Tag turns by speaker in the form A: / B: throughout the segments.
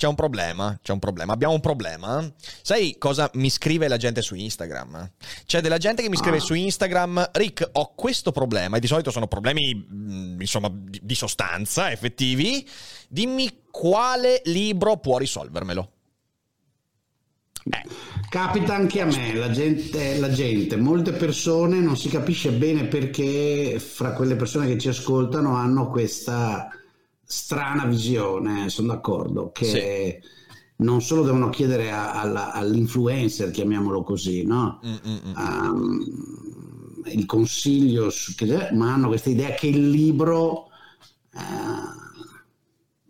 A: c'è un problema, c'è un problema, abbiamo un problema. Sai cosa mi scrive la gente su Instagram? C'è della gente che mi scrive ah. su Instagram, Rick, ho questo problema, e di solito sono problemi, mm, insomma, di, sostanza, effettivi. Dimmi quale libro può risolvermelo.
B: Eh. Capita anche a me, la gente, la gente, molte persone non si capisce bene perché fra quelle persone che ci ascoltano hanno questa strana visione, sono d'accordo, che sì. non solo devono chiedere a, a, all'influencer, chiamiamolo così, no? Um, il consiglio, ma hanno questa idea che il libro... Uh,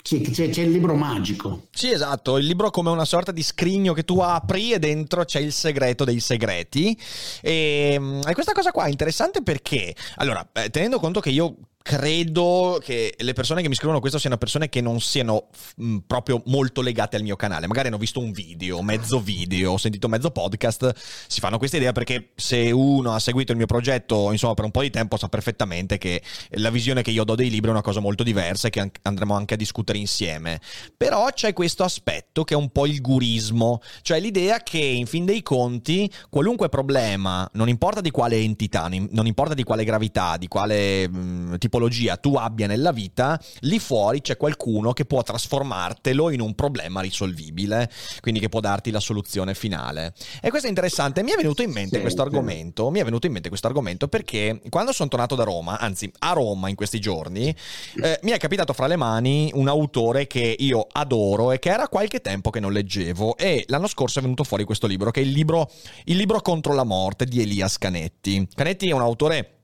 B: c'è, c'è, il libro magico.
A: Sì, esatto, il libro come una sorta di scrigno che tu apri e dentro c'è il segreto dei segreti. E, ehm, e questa cosa qua è interessante perché, allora, eh, tenendo conto che io credo che le persone che mi scrivono questo siano persone che non siano mh, mm, proprio molto legate al mio canale. Magari hanno visto un video, mezzo video, ho sentito mezzo podcast, si fanno questa idea perché se uno ha seguito il mio progetto, insomma, per un po' di tempo sa perfettamente che la visione che io do dei libri è una cosa molto diversa e che andremo anche a discutere insieme. Però c'è questo aspetto che è un po' il gurismo, cioè l'idea che in fin dei conti qualunque problema, non importa di quale entità, non importa di quale gravità, di quale mh, mm, tipo tipologia tu abbia nella vita, lì fuori c'è qualcuno che può trasformartelo in un problema risolvibile, quindi che può darti la soluzione finale. E questo è interessante, mi è venuto in mente sì, questo argomento, mi è venuto in mente questo argomento perché quando sono tornato da Roma, anzi a Roma in questi giorni, eh, mi è capitato fra le mani un autore che io adoro e che era qualche tempo che non leggevo e l'anno scorso è venuto fuori questo libro che è il libro, il libro contro la morte di Elias Canetti. Canetti è un autore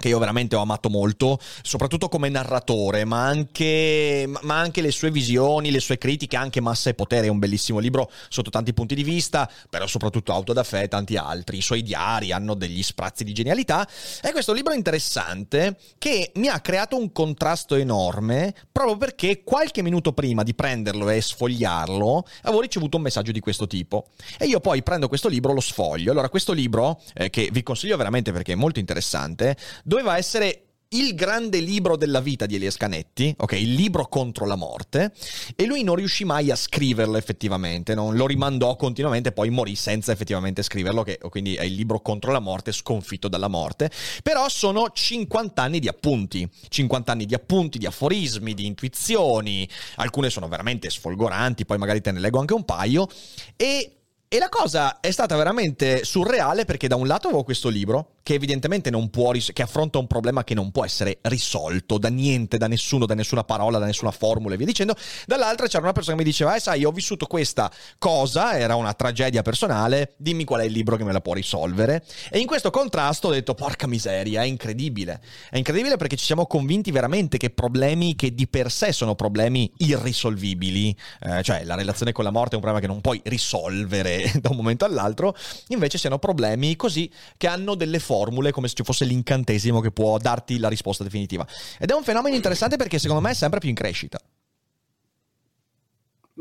A: che io veramente ho amato molto, soprattutto come narratore, ma anche, ma anche, le sue visioni, le sue critiche, anche Massa e Potere, è un bellissimo libro sotto tanti punti di vista, però soprattutto Auto da Fè e tanti altri. I suoi diari hanno degli sprazzi di genialità. E questo libro interessante che mi ha creato un contrasto enorme, proprio perché qualche minuto prima di prenderlo e sfogliarlo, avevo ricevuto un messaggio di questo tipo. E io poi prendo questo libro, lo sfoglio. Allora, questo libro, eh, che vi consiglio veramente perché è molto interessante, doveva essere il grande libro della vita di Elias Canetti, ok, il libro contro la morte, e lui non riuscì mai a scriverlo effettivamente, non, lo rimandò continuamente, poi morì senza effettivamente scriverlo, che quindi è il libro contro la morte, sconfitto dalla morte, però sono 50 anni di appunti, 50 anni di appunti, di aforismi, di intuizioni, alcune sono veramente sfolgoranti, poi magari te ne leggo anche un paio, e e la cosa è stata veramente surreale perché da un lato avevo questo libro che evidentemente non può, ris- che affronta un problema che non può essere risolto da niente, da nessuno, da nessuna parola, da nessuna formula e via dicendo. Dall'altra c'era una persona che mi diceva, eh sai, ho vissuto questa cosa, era una tragedia personale, dimmi qual è il libro che me la può risolvere. E in questo contrasto ho detto, porca miseria, è incredibile. È incredibile perché ci siamo convinti veramente che problemi che di per sé sono problemi irrisolvibili, eh, cioè la relazione con la morte è un problema che non puoi risolvere da un momento all'altro, invece siano problemi così che hanno delle forme formule come se ci fosse l'incantesimo che può darti la risposta definitiva. Ed è un fenomeno interessante perché secondo me è sempre più in crescita.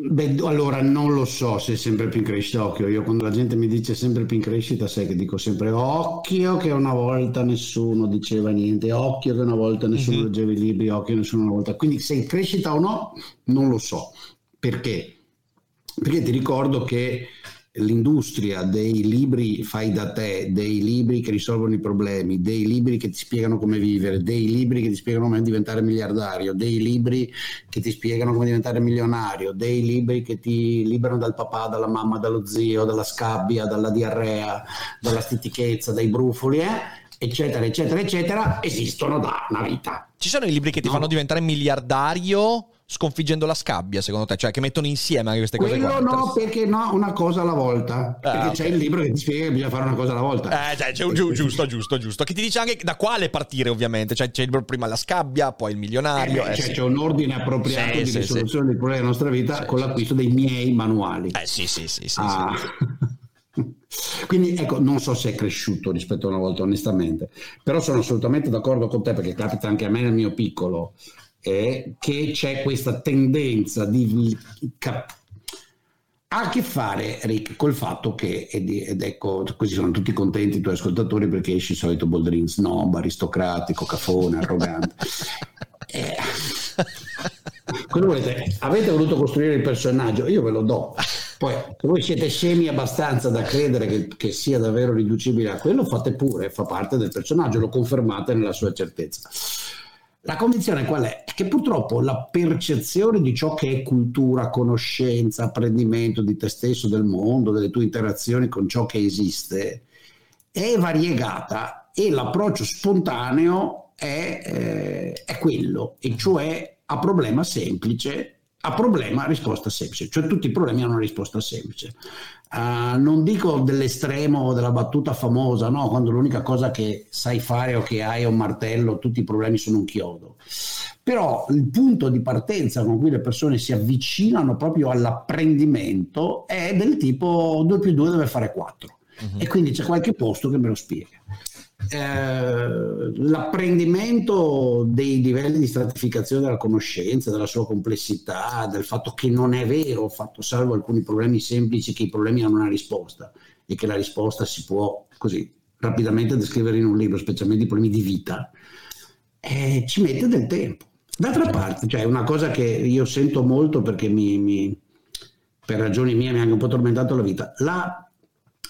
B: Beh, allora non lo so se è sempre più in crescita, occhio. Io quando la gente mi dice sempre più in crescita, sai che dico sempre occhio che una volta nessuno diceva niente, occhio che una volta nessuno mm-hmm. leggeva i libri, occhio che nessuno una volta. Quindi se è in crescita o no, non lo so. Perché? Perché ti ricordo che l'industria dei libri fai da te, dei libri che risolvono i problemi, dei libri che ti spiegano come vivere, dei libri che ti spiegano come diventare miliardario, dei libri che ti spiegano come diventare milionario, dei libri che ti liberano dal papà, dalla mamma, dallo zio, dalla scabbia, dalla diarrea, dalla stitichezza, dai brufoli, eh? eccetera, eccetera, eccetera, esistono da una vita.
A: Ci sono i libri che ti no. fanno diventare miliardario sconfiggendo la scabbia, secondo te? Cioè, che mettono insieme queste cose
B: Quello
A: qua?
B: no, perché no, una cosa alla volta. Ah, perché okay. c'è il libro che ti spiega che bisogna fare una cosa alla volta.
A: Eh, cioè, c'è, giusto, giusto, giusto. Che ti dice anche da quale partire, ovviamente. Cioè, c'è prima la scabbia, poi il milionario.
B: Eh,
A: eh,
B: cioè,
A: sì.
B: c'è un ordine appropriato sì, di sì, risoluzione dei problemi della nostra vita con l'acquisto dei miei manuali.
A: Eh, sì, sì, sì. sì,
B: ah. Quindi ecco, non so se è cresciuto rispetto a una volta, onestamente, però sono assolutamente d'accordo con te perché capita anche a me nel mio piccolo eh, che c'è questa tendenza di cap- ha a che fare, Rick, col fatto che, ed, ecco, così sono tutti contenti i tuoi ascoltatori perché esci il solito Boldrin snob, aristocratico, cafone, arrogante. eh, quello volete, avete voluto costruire il personaggio, io ve lo do. Poi, se voi siete scemi abbastanza da credere che, che, sia davvero riducibile a quello, fate pure, fa parte del personaggio, lo confermate nella sua certezza. La convinzione qual è? Che purtroppo la percezione di ciò che è cultura, conoscenza, apprendimento di te stesso, del mondo, delle tue interazioni con ciò che esiste, è variegata e l'approccio spontaneo è, eh, è quello, e cioè a problema semplice a problema risposta semplice, cioè tutti i problemi hanno una risposta semplice. Uh, non dico dell'estremo della battuta famosa, no, quando l'unica cosa che sai fare o che hai è un martello, tutti i problemi sono un chiodo. Però il punto di partenza con cui le persone si avvicinano proprio all'apprendimento è del tipo 2 più 2 deve fare 4. Uh-huh. E quindi c'è qualche posto che me lo spiega. Eh, l'apprendimento dei livelli di stratificazione della conoscenza, della sua complessità, del fatto che non è vero, fatto salvo alcuni problemi semplici, che i problemi hanno una risposta e che la risposta si può così rapidamente descrivere in un libro, specialmente i problemi di vita, eh, ci mette del tempo. D'altra parte, cioè una cosa che io sento molto perché mi, mi, per ragioni mie mi ha anche un po' tormentato la vita, la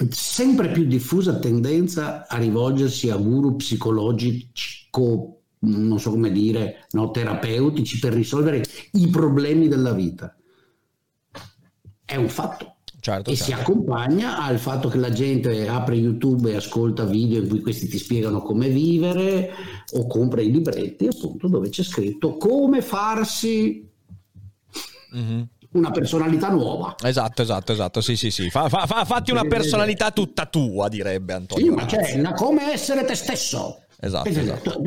B: sempre più diffusa tendenza a rivolgersi a guru psicologico, non so come dire, no, terapeutici per risolvere i problemi della vita. È un fatto.
A: Certo,
B: e
A: certo.
B: si accompagna al fatto che la gente apre YouTube e ascolta video in cui questi ti spiegano come vivere o compra i libretti appunto dove c'è scritto come farsi mm-hmm una personalità nuova.
A: Esatto, esatto, esatto. Sì, sì, sì. Fa, fa, fa, fatti una personalità tutta tua, direbbe Antonio.
B: Sì, ma c'è la come essere te stesso.
A: Esatto.
B: esatto.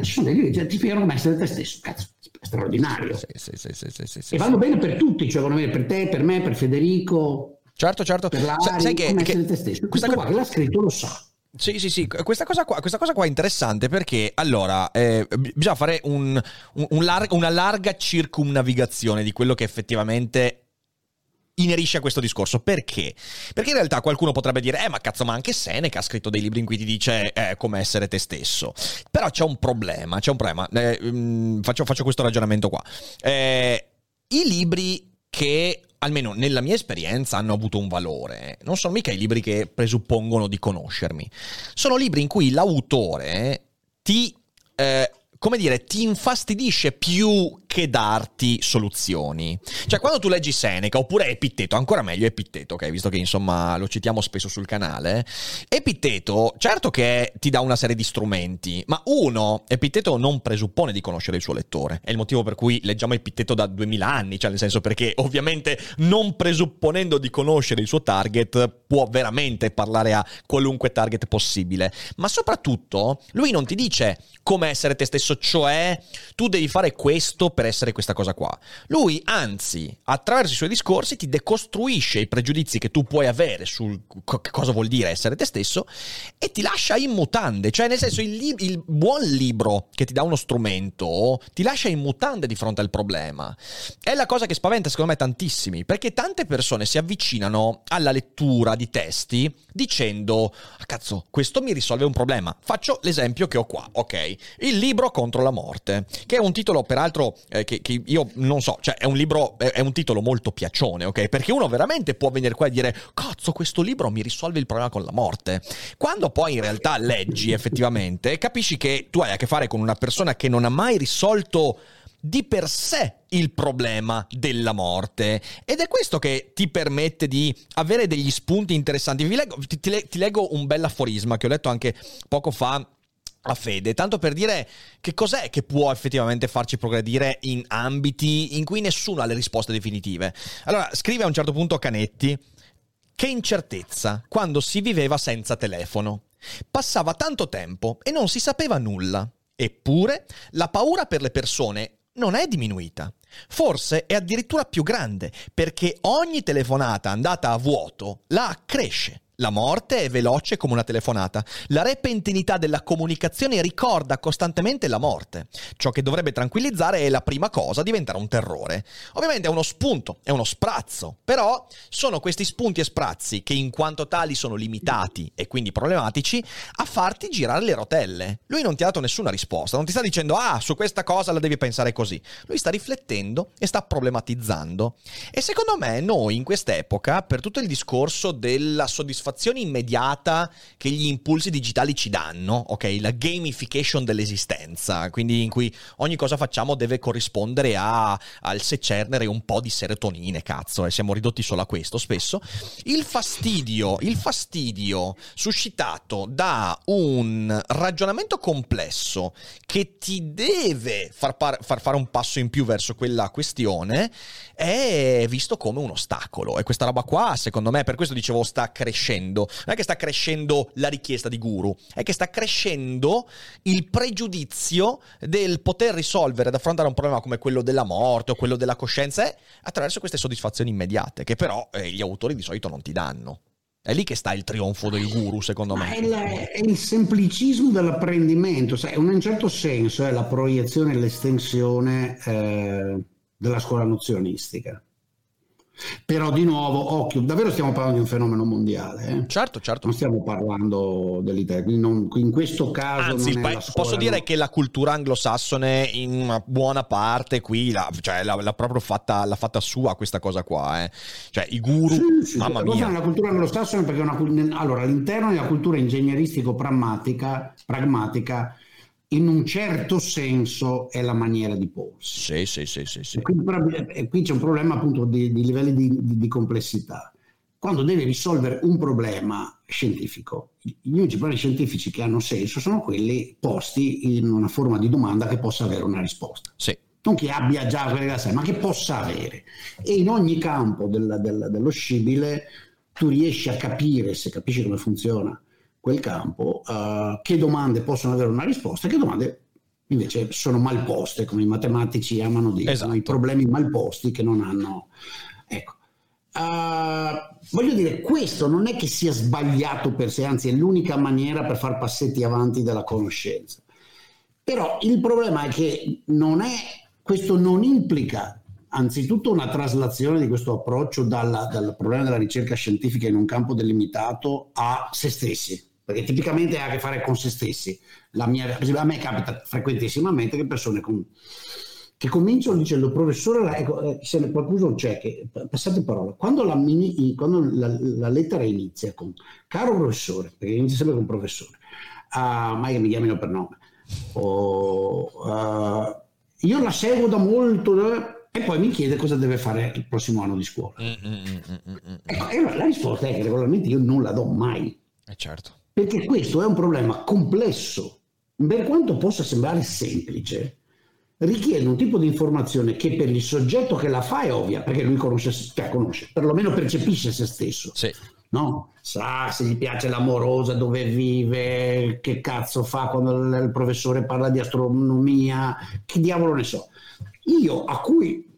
B: Ci sono dei libri ti spiegano come essere te stesso. Cazzo, straordinario.
A: Sì, sì, sì,
B: e vanno bene per tutti, cioè vanno bene per te, per me, per Federico.
A: Certo, certo.
B: Per Lari, sai che, che, stesso. Questo qua che l'ha scritto lo sa.
A: Sì, sì, sì, questa cosa qua, questa cosa qua è interessante perché allora eh, bisogna fare un, un, un lar- una larga circumnavigazione di quello che effettivamente inerisce a questo discorso. Perché? Perché in realtà qualcuno potrebbe dire, eh ma cazzo, ma anche Seneca ha scritto dei libri in cui ti dice eh, come essere te stesso. Però c'è un problema, c'è un problema. Eh, mm, faccio, faccio, questo ragionamento qua. Eh, I libri che almeno nella mia esperienza, hanno avuto un valore. Non sono mica i libri che presuppongono di conoscermi. Sono libri in cui l'autore ti, eh, come dire, ti infastidisce più che darti soluzioni. Cioè, quando tu leggi Seneca, oppure Epitteto, ancora meglio Epitteto, ok, visto che insomma lo citiamo spesso sul canale, Epitteto, certo che ti dà una serie di strumenti, ma uno, Epitteto non presuppone di conoscere il suo lettore. È il motivo per cui leggiamo Epitteto da 2000 anni, cioè nel senso perché ovviamente non presupponendo di conoscere il suo target, può veramente parlare a qualunque target possibile. Ma soprattutto, lui non ti dice come essere te stesso, cioè tu devi fare questo per essere questa cosa qua. Lui, anzi, attraverso i suoi discorsi ti decostruisce i pregiudizi che tu puoi avere sul co- cosa vuol dire essere te stesso e ti lascia in mutande. Cioè, nel senso, il, li- il buon libro che ti dà uno strumento ti lascia in mutande di fronte al problema. È la cosa che spaventa, secondo me, tantissimi, perché tante persone si avvicinano alla lettura di testi dicendo, ah, cazzo, questo mi risolve un problema. Faccio l'esempio che ho qua, ok? Il libro contro la morte, che è un titolo peraltro eh, che, che, io non so, cioè è un libro, è, è, un titolo molto piaccione, ok? Perché uno veramente può venire qua e dire, cazzo, questo libro mi risolve il problema con la morte. Quando poi in realtà leggi effettivamente, capisci che tu hai a che fare con una persona che non ha mai risolto di per sé il problema della morte ed è questo che ti permette di avere degli spunti interessanti. Leggo, ti, ti leggo un bel aforisma che ho letto anche poco fa a fede, tanto per dire che cos'è che può effettivamente farci progredire in ambiti in cui nessuno ha le risposte definitive. Allora, scrive a un certo punto Canetti, che incertezza quando si viveva senza telefono. Passava tanto tempo e non si sapeva nulla. Eppure la paura per le persone non è diminuita. Forse è addirittura più grande, perché ogni telefonata andata a vuoto la accresce. La morte è veloce come una telefonata. La repentinità della comunicazione ricorda costantemente la morte. Ciò che dovrebbe tranquillizzare è la prima cosa diventare un terrore. Ovviamente è uno spunto, è uno sprazzo, però sono questi spunti e sprazzi che in quanto tali sono limitati e quindi problematici a farti girare le rotelle. Lui non ti ha dato nessuna risposta, non ti sta dicendo ah, su questa cosa la devi pensare così. Lui sta riflettendo e sta problematizzando. E secondo me noi in quest'epoca, per tutto il discorso della soddisfazione soddisfazione immediata che gli impulsi digitali ci danno, ok? La gamification dell'esistenza, quindi in cui ogni cosa facciamo deve corrispondere a, al secernere un po' di serotonine, cazzo, e siamo ridotti solo a questo spesso. Il fastidio, il fastidio suscitato da un ragionamento complesso che ti deve far, par- far fare un passo in più verso quella questione è visto come un ostacolo e questa roba qua, secondo me, per questo dicevo sta crescendo. Non è che sta crescendo la richiesta di guru, è che sta crescendo il pregiudizio del poter risolvere ed affrontare un problema come quello della morte o quello della coscienza eh, attraverso queste soddisfazioni immediate, che però eh, gli autori di solito non ti danno. È lì che sta il trionfo del guru, secondo me.
B: È il, è il semplicismo dell'apprendimento, sai, in un certo senso è la proiezione e l'estensione eh, della scuola nozionistica. Però di nuovo, occhio, davvero stiamo parlando di un fenomeno mondiale. Eh?
A: Certo, certo.
B: Non stiamo parlando dell'Italia, quindi non, in questo caso...
A: Anzi, pa- posso dire no. che la cultura anglosassone in una buona parte qui l'ha, cioè, l'ha, l'ha proprio fatta, l'ha fatta, sua questa cosa qua. Eh? Cioè i guru... Sì, sì, mamma mia.
B: La cultura anglosassone perché una, allora, all'interno della cultura ingegneristico-pragmatica pragmatica, in un certo senso è la maniera di porsi.
A: Sì, sì, sì, sì, sì.
B: Qui, qui, c'è un problema appunto di, di livelli di, di, di, complessità. Quando devi risolvere un problema scientifico, gli unici problemi scientifici che hanno senso sono quelli posti in una forma di domanda che possa avere una risposta.
A: Sì.
B: Non che abbia già quelle da sé, ma che possa avere. E in ogni campo del, del, dello scibile tu riesci a capire, se capisci come funziona, quel campo, uh, che domande possono avere una risposta e che domande invece sono mal poste, come i matematici amano dire, esatto. i problemi mal posti che non hanno... Ecco. Uh, voglio dire, questo non è che sia sbagliato per sé, anzi è l'unica maniera per far passetti avanti della conoscenza. Però il problema è che non è, questo non implica anzitutto una traslazione di questo approccio dalla, dal problema della ricerca scientifica in un campo delimitato a se stessi perché tipicamente ha a che fare con se stessi. Mia, a me capita frequentissimamente che persone con, che cominciano dicendo professore, ecco, eh, se qualcuno c'è che, passate parola, quando, la, mini, quando la, la, lettera inizia con caro professore, perché inizia sempre con professore, uh, mai che mi chiamino per nome, o, uh, io la seguo da molto eh, e poi mi chiede cosa deve fare il prossimo anno di scuola. Mm, mm, mm, mm ecco, e la risposta è che regolarmente io non la do mai.
A: Eh certo
B: perché questo è un problema complesso, per quanto possa sembrare semplice, richiede un tipo di informazione che per il soggetto che la fa è ovvia, perché lui conosce, cioè conosce perlomeno percepisce se stesso.
A: Sì.
B: No? Sa se gli piace l'amorosa, dove vive, che cazzo fa quando il professore parla di astronomia, che diavolo ne so. Io a cui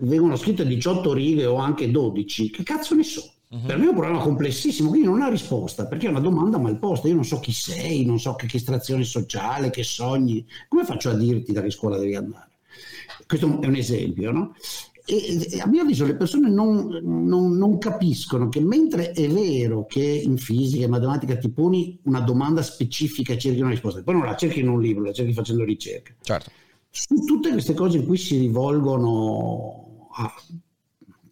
B: vengono scritte 18 righe o anche 12, che cazzo ne so? Uh-huh. Per me è un problema complessissimo, quindi non ha risposta, perché è una domanda mal posta. Io non so chi sei, non so che, che estrazione sociale, che sogni. Come faccio a dirti da che scuola devi andare? Questo è un esempio, no? e, e, a mio avviso le persone non, non, non, capiscono che mentre è vero che in fisica e matematica ti poni una domanda specifica e cerchi una risposta, poi non la cerchi in un libro, la cerchi facendo ricerca.
A: Certo.
B: Su tutte queste cose in cui si rivolgono a,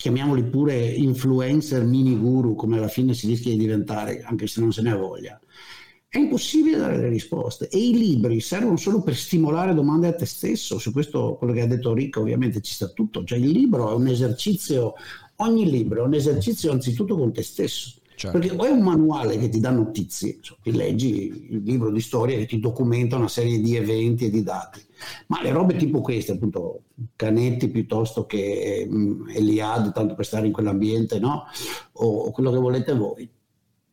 B: chiamiamoli pure influencer, mini guru, come alla fine si rischia di diventare, anche se non se ne ha voglia, è impossibile dare le risposte e i libri servono solo per stimolare domande a te stesso. Su questo, quello che ha detto Ricco, ovviamente ci sta tutto. Cioè, il libro è un esercizio, ogni libro è un esercizio anzitutto con te stesso. Certo. Perché o è un manuale che ti dà notizie, cioè, ti leggi il libro di storia che ti documenta una serie di eventi e di dati, ma le robe tipo queste, appunto, Canetti piuttosto che um, Eliade, tanto per stare in quell'ambiente, no? O quello che volete voi.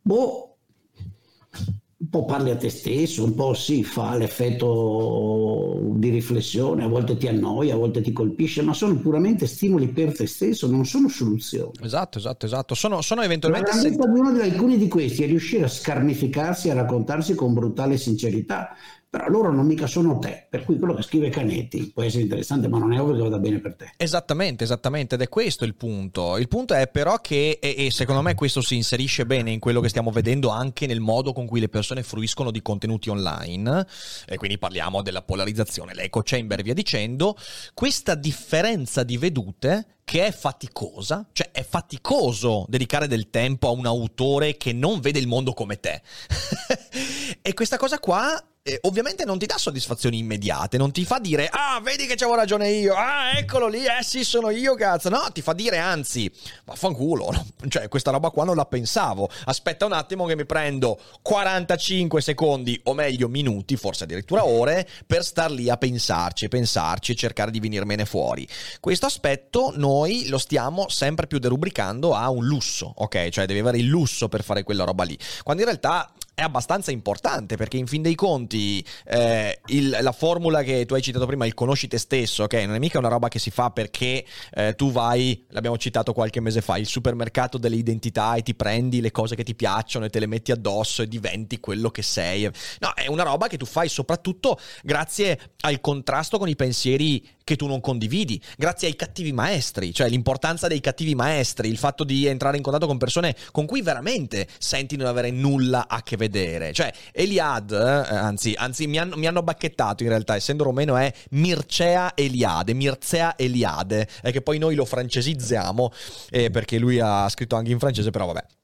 B: Boh, un po' parli a te stesso, un po' sì, fa l'effetto di riflessione, a volte ti annoia, a volte ti colpisce, ma sono puramente stimoli per te stesso, non sono soluzioni.
A: Esatto, esatto, esatto. Sono, sono eventualmente...
B: La grandezza di uno di alcuni di questi è riuscire a scarnificarsi, a raccontarsi con brutale sincerità, però loro non mica sono te, per cui quello che scrive Canetti può essere interessante, ma non è ovvio che vada bene per te.
A: Esattamente, esattamente, ed è questo il punto. Il punto è però che, e, e, secondo me questo si inserisce bene in quello che stiamo vedendo anche nel modo con cui le persone fruiscono di contenuti online, e quindi parliamo della polarizzazione, l'eco chamber e via dicendo, questa differenza di vedute che è faticosa, cioè è faticoso dedicare del tempo a un autore che non vede il mondo come te. e questa cosa qua eh, ovviamente non ti dà soddisfazioni immediate, non ti fa dire ah vedi che c'avevo ragione io, ah eccolo lì, eh sì sono io cazzo, no ti fa dire anzi vaffanculo, cioè questa roba qua non la pensavo, aspetta un attimo che mi prendo 45 secondi o meglio minuti, forse addirittura ore per star lì a pensarci, pensarci e cercare di venirmene fuori. Questo aspetto noi lo stiamo sempre più derubricando a un lusso, ok? Cioè devi avere il lusso per fare quella roba lì, quando in realtà è abbastanza importante perché in fin dei conti eh, il, la formula che tu hai citato prima, il conosci te stesso, ok? Non è mica una roba che si fa perché eh, tu vai, l'abbiamo citato qualche mese fa, il supermercato delle identità e ti prendi le cose che ti piacciono e te le metti addosso e diventi quello che sei. No, è una roba che tu fai soprattutto grazie al contrasto con i pensieri che tu non condividi, grazie ai cattivi maestri, cioè l'importanza dei cattivi maestri, il fatto di entrare in contatto con persone con cui veramente senti non avere nulla a che vedere. Cioè, Eliad, eh, anzi, anzi mi, hanno, mi, hanno, bacchettato in realtà, essendo romeno è Mircea Eliade, Mircea Eliade, è che poi noi lo francesizziamo eh, perché lui ha scritto anche in francese, però vabbè.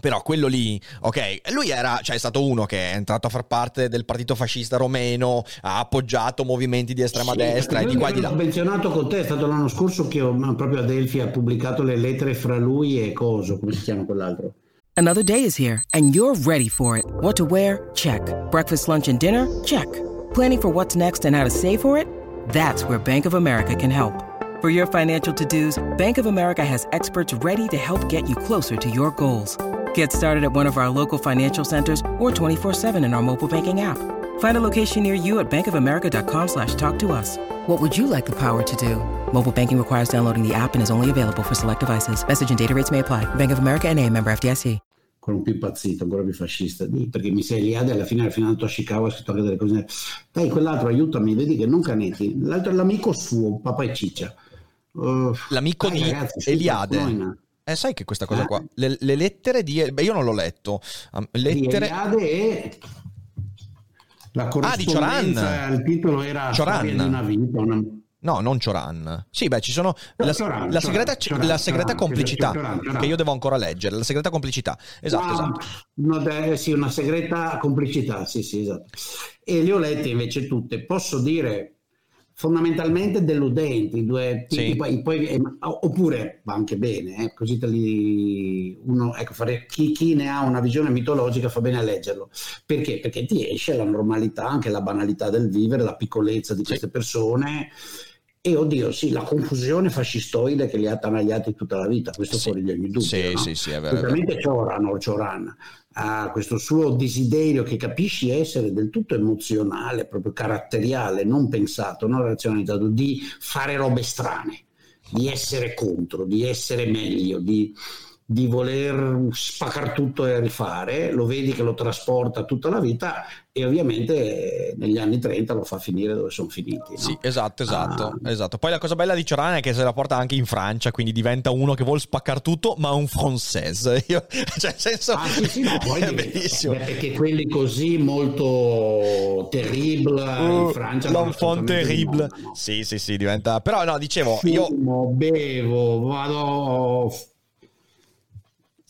A: Però quello lì, ok, lui era, cioè è stato uno che è entrato a far parte del partito fascista romeno, ha appoggiato movimenti di estrema sì, destra e di qua e di là.
B: Ho menzionato con te, è stato l'anno scorso che ho, proprio a Delphi ha pubblicato le lettere fra lui e Coso, come si chiama quell'altro.
C: Another day is here and you're ready for it. What to wear? Check. Breakfast, lunch and dinner? Check. Planning for what's next and how to save for it? That's where Bank of America can help. For your financial to-dos, Bank of America has experts ready to help get you closer to your goals. Get started at one of our local financial centers or 24-7 in our mobile banking app. Find a location near you at bankofamerica.com slash talk to us. What would you like the power to do? Mobile banking requires downloading the app and is only available for select devices. Message and data rates may apply. Bank of America and a member FDIC.
B: Quello più impazzito, ancora più fascista. Perché mi sei liato alla fine, alla fine andato a Chicago ha scritto anche delle cose. Dai, quell'altro aiutami, vedi che non Canetti. L'altro è l'amico suo, papà e ciccia.
A: Uh, L'amico dai, di ragazzi, Eliade. Eh, sai che questa cosa qua, le, le lettere di... Beh, io non l'ho letto. Lettere...
B: Di Eliade e... La corrispondenza ah, di il titolo era
A: Cioran.
B: di una vita, una...
A: No, non Cioran. Sì, beh, ci sono la, Cioran, la segreta, Cioran, la segreta complicità che io devo ancora leggere, la segreta complicità. Esatto, no, esatto.
B: No, sì, una segreta complicità, sì, sì, esatto. E le ho lette invece tutte. Posso dire fondamentalmente deludenti, due tipi, sì. poi, poi, eh, oppure va anche bene, eh, così te li, uno, ecco, fare, chi, chi, ne ha una visione mitologica fa bene a leggerlo. Perché? Perché ti esce la normalità, anche la banalità del vivere, la piccolezza di queste sì. persone. E oddio, sì, la confusione fascistoide che li ha attanagliati tutta la vita, questo sì. fuori di ogni dubbio.
A: Sì,
B: no?
A: sì, sì, è vero. Sicuramente
B: Cioran o Cioran ha questo suo desiderio che capisci essere del tutto emozionale, proprio caratteriale, non pensato, non razionalizzato, di fare robe strane, di essere contro, di essere meglio, di, di voler spaccare tutto e rifare, lo vedi che lo trasporta tutta la vita e ovviamente eh, negli anni 30 lo fa finire dove sono finiti. No?
A: Sì, esatto, esatto, ah. esatto. Poi la cosa bella di Cioran è che se la porta anche in Francia, quindi diventa uno che vuole spaccare tutto, ma un francese. Io, cioè, senso,
B: ah, sì, sì, no, poi è bellissimo. Perché quelli così molto terrible uh, in Francia.
A: L'enfant terrible. No, no. Sì, sì, sì, diventa... Però no, dicevo...
B: Fumo, io... bevo, vado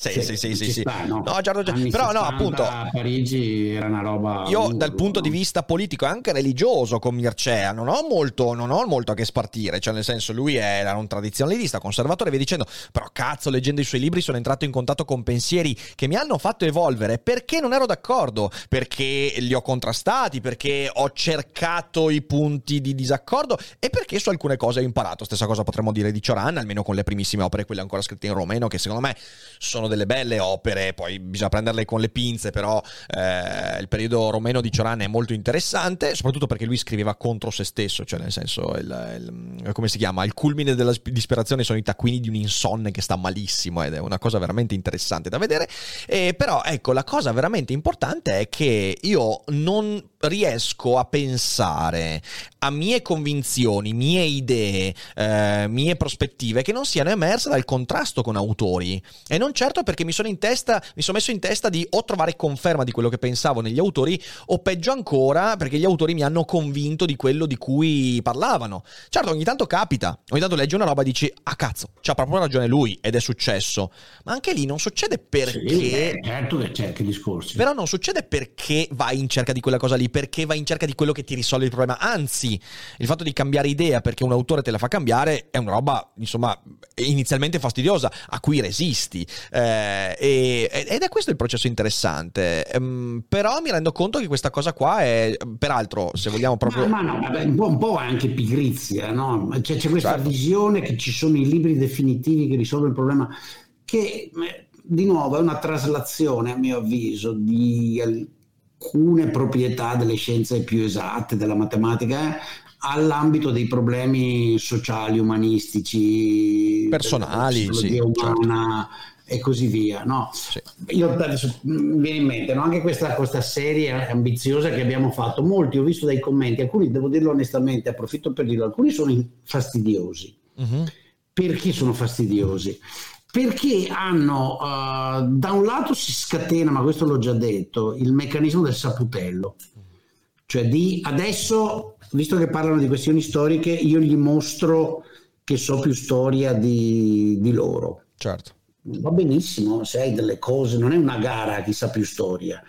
A: sì, sì, sì, sì, sì. no? no, Giorgio, però no, appunto
B: a Parigi era una roba
A: Io lungo, dal punto no? di vista politico e anche religioso con Mircea non ho molto non ho molto a che spartire, cioè nel senso lui era un tradizionalista, conservatore, via dicendo, però cazzo, leggendo i suoi libri sono entrato in contatto con pensieri che mi hanno fatto evolvere perché non ero d'accordo, perché li ho contrastati, perché ho cercato i punti di disaccordo e perché su alcune cose ho imparato. Stessa cosa potremmo dire di Cioran, almeno con le primissime opere, quelle ancora scritte in romeno, che secondo me sono delle belle opere, poi bisogna prenderle con le pinze, però eh, il periodo romeno di Cioran è molto interessante, soprattutto perché lui scriveva contro se stesso, cioè nel senso, il, il, come si chiama, il culmine della disperazione sono i taccuini di un insonne che sta malissimo ed è una cosa veramente interessante da vedere, e, però ecco, la cosa veramente importante è che io non riesco a pensare a mie convinzioni, mie idee, eh, mie prospettive che non siano emerse dal contrasto con autori. E non certo perché mi sono in testa, mi sono messo in testa di o trovare conferma di quello che pensavo negli autori o peggio ancora perché gli autori mi hanno convinto di quello di cui parlavano. Certo, ogni tanto capita, ogni tanto leggi una roba e dici "Ah cazzo, c'ha proprio ragione lui ed è successo". Ma anche lì non succede perché sì,
B: certo che c'è che discorsi.
A: Però non succede perché vai in cerca di quella cosa lì, perché vai in cerca di quello che ti risolve il problema. Anzi, il fatto di cambiare idea perché un autore te la fa cambiare è una roba, insomma, inizialmente fastidiosa, a cui resisti. Eh, ed è questo il processo interessante. Um, però mi rendo conto che questa cosa qua è, peraltro, se vogliamo proprio...
B: Ma, ma no, vabbè, un, po', un po' anche pigrizia, no? C'è, c'è questa certo. visione che ci sono i libri definitivi che risolvono il problema, che di nuovo è una traslazione, a mio avviso, di alcune proprietà delle scienze più esatte, della matematica, eh, all'ambito dei problemi sociali, umanistici,
A: personali, sì,
B: umana certo. E così via. No? Sì. Io adesso mi viene in mente no? anche questa, questa, serie ambiziosa che abbiamo fatto. Molti ho visto dai commenti, alcuni devo dirlo onestamente, approfitto per dirlo, alcuni sono fastidiosi. Uh-huh. Perché sono fastidiosi? Perché hanno, uh, da un lato si scatena, ma questo l'ho già detto, il meccanismo del saputello. Cioè di adesso visto che parlano di questioni storiche, io gli mostro che so più storia di, di loro.
A: Certo.
B: Va benissimo, se hai delle cose, non è una gara a chi sa più storia.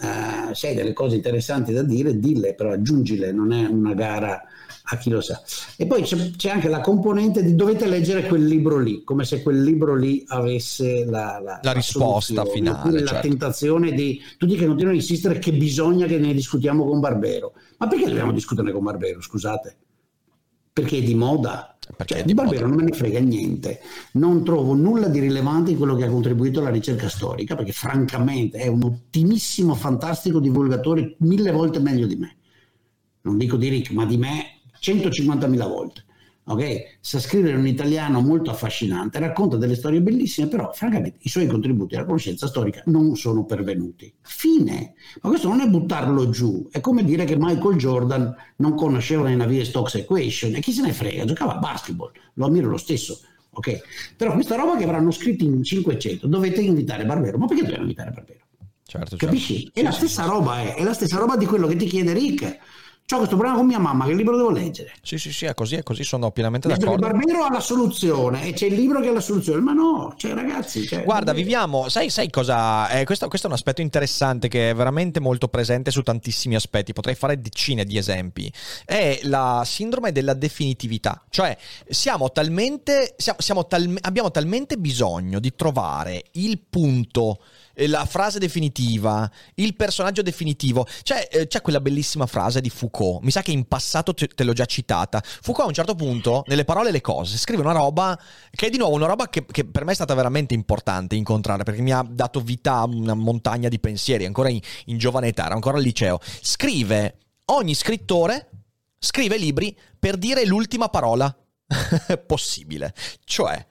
B: Uh, se hai delle cose interessanti da dire, dille, però aggiungile, non è una gara a chi lo sa. E poi c'è, c'è, anche la componente di dovete leggere quel libro lì, come se quel libro lì avesse la,
A: la, la risposta finale.
B: La certo. tentazione di tutti che continuano a insistere che bisogna che ne discutiamo con Barbero. Ma perché dobbiamo discuterne con Barbero, scusate? Perché è di moda. Cioè, di Barbero non me ne frega niente. Non trovo nulla di rilevante in quello che ha contribuito alla ricerca storica, perché francamente è un ottimissimo, fantastico divulgatore, mille volte meglio di me. Non dico di Rick, ma di me 150.000 volte. Okay? Sa scrivere un italiano molto affascinante, racconta delle storie bellissime, però francamente i suoi contributi alla conoscenza storica non sono pervenuti. Fine. Ma questo non è buttarlo giù, è come dire che Michael Jordan non conosceva le Navier Stokes Equation e chi se ne frega, giocava a basketball, lo ammiro lo stesso. Okay? Però questa roba che avranno scritto in 500, dovete invitare Barbero. Ma perché dobbiamo invitare Barbero?
A: Certo,
B: Capisci?
A: Certo.
B: È la stessa roba, è, è la stessa roba di quello che ti chiede Rick ho questo problema con mia mamma, che libro devo leggere?
A: Sì, sì, sì, è così, è così, sono pienamente Visto d'accordo.
B: Il Barbero ha la soluzione e c'è il libro che ha la soluzione, ma no, cioè ragazzi... Cioè,
A: Guarda, viviamo, sai, sai cosa... Eh, questo, questo, è un aspetto interessante che è veramente molto presente su tantissimi aspetti, potrei fare decine di esempi. È la sindrome della definitività, cioè siamo talmente, siamo, siamo tal, abbiamo talmente bisogno di trovare il punto la frase definitiva, il personaggio definitivo. C'è, eh, c'è, quella bellissima frase di Foucault, mi sa che in passato te, te, l'ho già citata. Foucault a un certo punto, nelle parole e le cose, scrive una roba che è di nuovo una roba che, che, per me è stata veramente importante incontrare, perché mi ha dato vita a una montagna di pensieri, ancora in, in giovane età, ero ancora al liceo. Scrive, ogni scrittore scrive libri per dire l'ultima parola possibile. Cioè,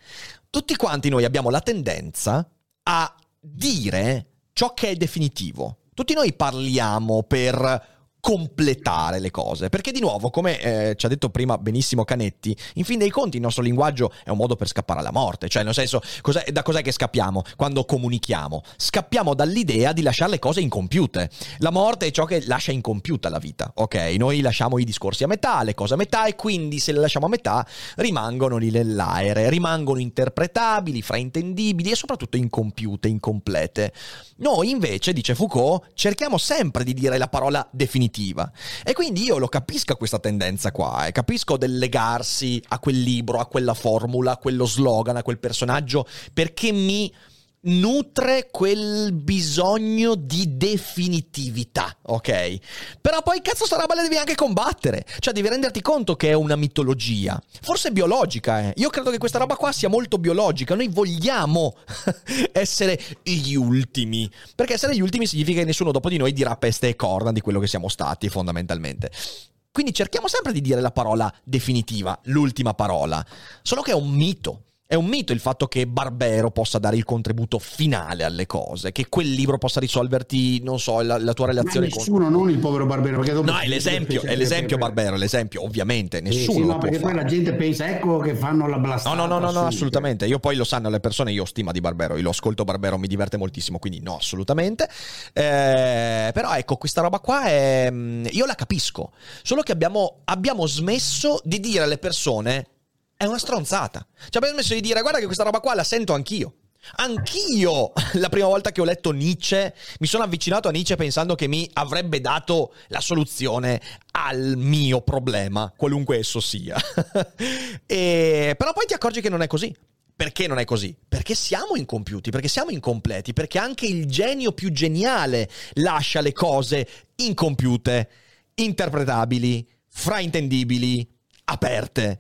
A: tutti quanti noi abbiamo la tendenza a dire ciò che è definitivo. Tutti noi parliamo per completare le cose. Perché di nuovo, come eh, ci ha detto prima benissimo Canetti, in fin dei conti il nostro linguaggio è un modo per scappare alla morte. Cioè, nel senso, cos'è, da cos'è che scappiamo quando comunichiamo? Scappiamo dall'idea di lasciare le cose incompiute. La morte è ciò che lascia incompiuta la vita, ok? Noi lasciamo i discorsi a metà, le cose a metà e quindi se le lasciamo a metà rimangono lì nell'aere, rimangono interpretabili, fraintendibili e soprattutto incompiute, incomplete. Noi invece, dice Foucault, cerchiamo sempre di dire la parola definitiva definitiva. E quindi io lo capisco questa tendenza qua, eh. capisco del legarsi a quel libro, a quella formula, a quello slogan, a quel personaggio, perché mi nutre quel bisogno di definitività, ok? Però poi cazzo sta roba la devi anche combattere, cioè devi renderti conto che è una mitologia, forse biologica, eh. Io credo che questa roba qua sia molto biologica, noi vogliamo essere gli ultimi, perché essere gli ultimi significa che nessuno dopo di noi dirà peste e corna di quello che siamo stati fondamentalmente. Quindi cerchiamo sempre di dire la parola definitiva, l'ultima parola, solo che è un mito. È un mito il fatto che Barbero possa dare il contributo finale alle cose, che quel libro possa risolverti, non so, la, la tua relazione
B: Ma nessuno, con... non il povero Barbero. Perché
A: no, è l'esempio, è l'esempio Barbero, è l'esempio, ovviamente, nessuno sì, sì, no,
B: perché
A: poi
B: la gente pensa, ecco che fanno la blastata.
A: No, no, no, no, no assolutamente. Io poi lo sanno le persone, io ho stima di Barbero, io lo ascolto Barbero, mi diverte moltissimo, quindi no, assolutamente. Eh, però ecco, questa roba qua è... Mm, io la capisco, solo che abbiamo, abbiamo smesso di dire alle persone è una stronzata. Ci abbiamo smesso di dire, guarda che questa roba qua la sento anch'io. Anch'io, la prima volta che ho letto Nietzsche, mi sono avvicinato a Nietzsche pensando che mi avrebbe dato la soluzione al mio problema, qualunque esso sia. e, però poi ti accorgi che non è così. Perché non è così? Perché siamo incompiuti, perché siamo incompleti, perché anche il genio più geniale lascia le cose incompiute, interpretabili, fraintendibili, aperte.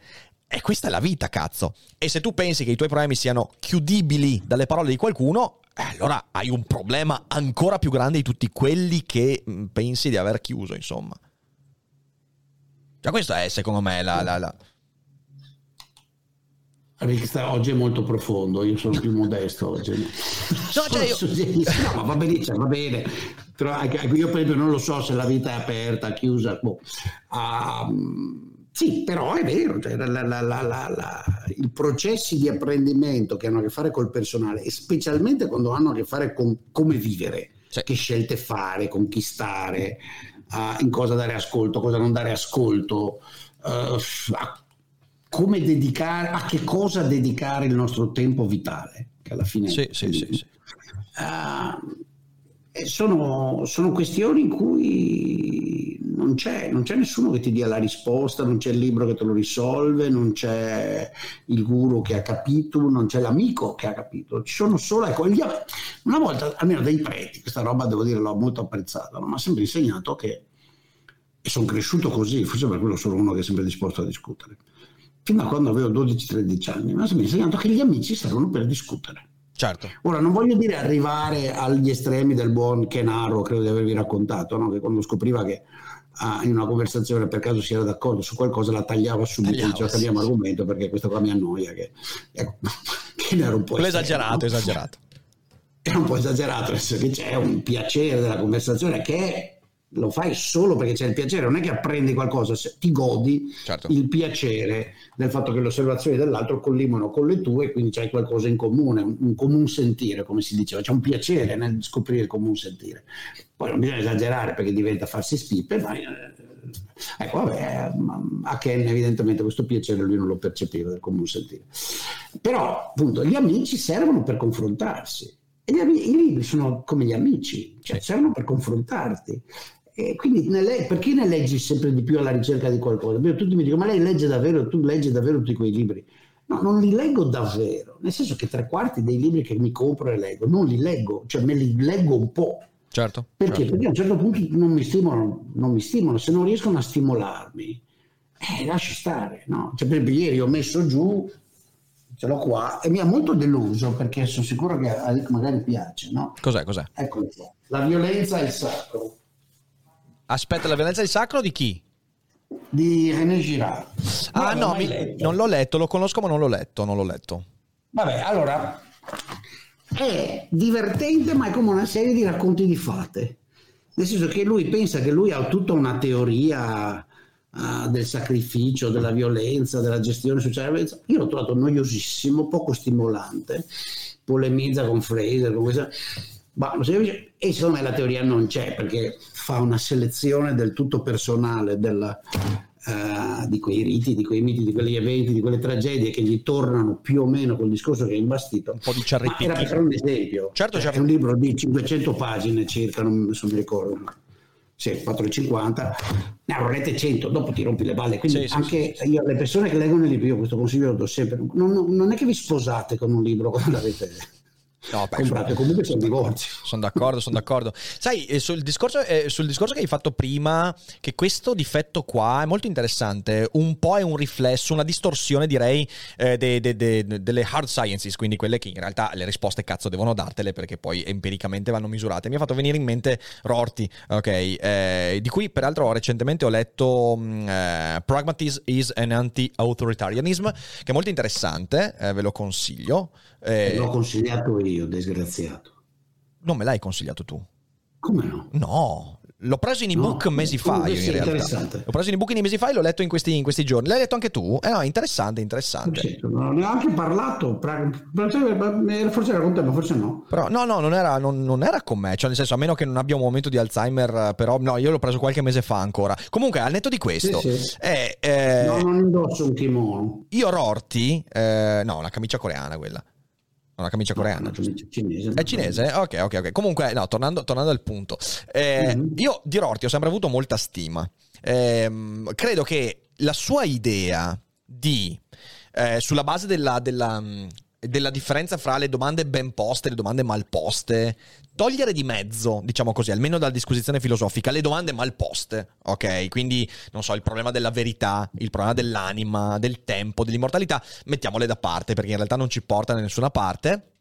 A: E questa è la vita, cazzo. E se tu pensi che i tuoi problemi siano chiudibili dalle parole di qualcuno, eh, allora hai un problema ancora più grande di tutti quelli che mm, pensi di aver chiuso, insomma. Cioè, questo è secondo me la. la, la...
B: Oggi è molto profondo, io sono più modesto oggi. No, cioè io... no ma va benissimo, va bene. Però io per esempio non lo so se la vita è aperta, chiusa. Boh. Um, sì, però è vero, cioè, la, la, la, i processi di apprendimento che hanno a che fare col personale, e specialmente quando hanno a che fare con come vivere, sì. che scelte fare, con chi stare, uh, in cosa dare ascolto, cosa non dare ascolto, uh, a, come dedicare, a che cosa dedicare il nostro tempo vitale, che alla fine...
A: Sì, sì, sì, sì.
B: Uh, sono, sono, questioni in cui non c'è, non c'è, nessuno che ti dia la risposta, non c'è il libro che te lo risolve, non c'è il guru che ha capito, non c'è l'amico che ha capito. Ci sono solo, ecco, una volta, almeno dei preti, questa roba devo dire l'ho molto apprezzata, non mi ha sempre insegnato che, e sono cresciuto così, forse per quello sono uno che è sempre disposto a discutere, fino a quando avevo 12-13 anni, mi ha sempre insegnato che gli amici servono per discutere
A: Certo.
B: Ora, non voglio dire arrivare agli estremi del buon Kenaro, credo di avervi raccontato, no? che quando scopriva che ah, in una conversazione per caso si era d'accordo su qualcosa la tagliava subito, tagliava, diceva tagliamo sì, argomento perché questo qua mi annoia, che, ecco, che era un po'...
A: Estremo, esagerato, esagerato.
B: Era un po' esagerato, nel senso che c'è un piacere della conversazione che è lo fai solo perché c'è il piacere, non è che apprendi qualcosa, ti godi certo. il piacere del fatto che le osservazioni dell'altro collimano con le tue, quindi c'hai qualcosa in comune, un, un comune sentire, come si diceva, c'è un piacere nel scoprire il comune sentire. Poi non bisogna esagerare perché diventa farsi spippe, ma eh, ecco, vabbè, a Ken evidentemente questo piacere lui non lo percepiva del comune sentire. Però, appunto, gli amici servono per confrontarsi. E gli, i libri sono come gli amici, cioè servono per confrontarti. E quindi ne, perché ne leggi sempre di più alla ricerca di qualcosa? Beh, tutti mi dicono, ma lei legge davvero, tu leggi davvero tutti quei libri? No, non li leggo davvero, nel senso che tre quarti dei libri che mi compro e leggo, non li leggo, cioè me li leggo un po'.
A: Certo.
B: Perché?
A: Certo.
B: Perché a un certo punto non mi stimolano, non mi stimolano. se non riescono a stimolarmi, eh, lasci stare, no? Cioè, per esempio, ieri ho messo giù, ce l'ho qua, e mi ha molto deluso perché sono sicuro che a Rick magari piace, no?
A: Cos'è, cos'è?
B: Eccolo qua. La violenza è il sacro.
A: Aspetta, la violenza di sacro di chi?
B: Di René Girard.
A: Ah no, mi, non l'ho letto, lo conosco ma non l'ho letto, non l'ho letto.
B: Vabbè, allora è divertente, ma è come una serie di racconti di fate. Nel senso che lui pensa che lui ha tutta una teoria uh, del sacrificio, della violenza, della gestione sociale. Io l'ho trovato noiosissimo, poco stimolante, polemizza con Fraser, con questa... Ma, e secondo me la teoria non c'è perché fa una selezione del tutto personale della, uh, di quei riti, di quei miti, di quegli eventi, di quelle tragedie che gli tornano più o meno col discorso che è imbastito.
A: Un po' di Era
B: per fare un esempio.
A: Certo, certo.
B: È un libro di 500 pagine circa, non, non mi ricordo. Sì, 4,50, ne avrete 100, dopo ti rompi le balle. Quindi sì, anche sì. Io, le persone che leggono il libro, io questo consiglio lo do sempre, non, non, è che vi sposate con un libro quando l'avete
A: No, beh,
B: comprato, comunque c'è un divorzio.
A: Sono d'accordo, sono d'accordo. Sai, eh, sul discorso, eh, sul discorso, che hai fatto prima, che questo difetto qua è molto interessante, un po' è un riflesso, una distorsione direi eh, de, de, de, delle hard sciences, quindi quelle che in realtà le risposte cazzo devono dartele perché poi empiricamente vanno misurate. Mi ha fatto venire in mente Rorty, ok, eh, di cui peraltro recentemente ho letto mm, eh, Pragmatism is an anti-authoritarianism, che è molto interessante, eh, ve lo consiglio.
B: L'ho consigliato io disgraziato.
A: Non me l'hai consigliato tu?
B: Come no?
A: No, l'ho preso in ebook no, mesi fa. Io in
B: realtà.
A: L'ho preso in ebook in mesi fa e l'ho letto in questi, in questi giorni. L'hai letto anche tu? Eh no, interessante, interessante.
B: Sì, non ne ho anche parlato. Forse era con te, ma forse no.
A: Però, no, no, non era, non, non era, con me. Cioè, nel senso, a meno che non abbia un momento di Alzheimer, però, no, io l'ho preso qualche mese fa ancora. Comunque, al netto di questo,
B: sì, sì.
A: Eh, eh,
B: no, non indosso un kimono.
A: Io, Rorti, eh, no, una camicia coreana quella. Una camicia coreana,
B: no, cinese.
A: È cinese? Ok, ok, ok. Comunque, no, tornando, tornando al punto. Eh, mm-hmm. Io di Rorty ho sempre avuto molta stima. Eh, credo che la sua idea di, eh, sulla base della, della della differenza fra le domande ben poste e le domande mal poste, togliere di mezzo, diciamo così, almeno dalla disquisizione filosofica, le domande mal poste, ok? Quindi, non so, il problema della verità, il problema dell'anima, del tempo, dell'immortalità, mettiamole da parte perché in realtà non ci porta da nessuna parte.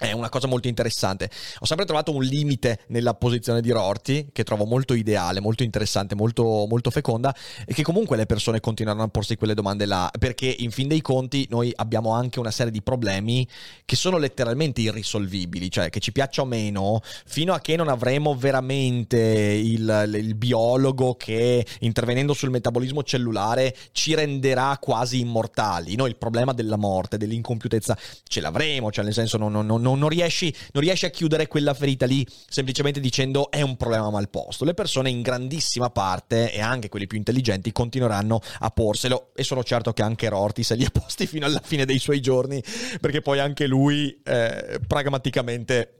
A: È una cosa molto interessante. Ho sempre trovato un limite nella posizione di Rorty, che trovo molto ideale, molto interessante, molto, molto feconda, e che comunque le persone continuano a porsi quelle domande là, perché in fin dei conti noi abbiamo anche una serie di problemi che sono letteralmente irrisolvibili, cioè che ci piaccia o meno, fino a che non avremo veramente il, il biologo che intervenendo sul metabolismo cellulare ci renderà quasi immortali. Noi il problema della morte, dell'incompiutezza, ce l'avremo, cioè nel senso non, non, non non, non, riesci, non riesci a chiudere quella ferita lì semplicemente dicendo è un problema mal posto. Le persone in grandissima parte, e anche quelli più intelligenti, continueranno a porselo e sono certo che anche Rorty se li ha posti fino alla fine dei suoi giorni, perché poi anche lui eh, pragmaticamente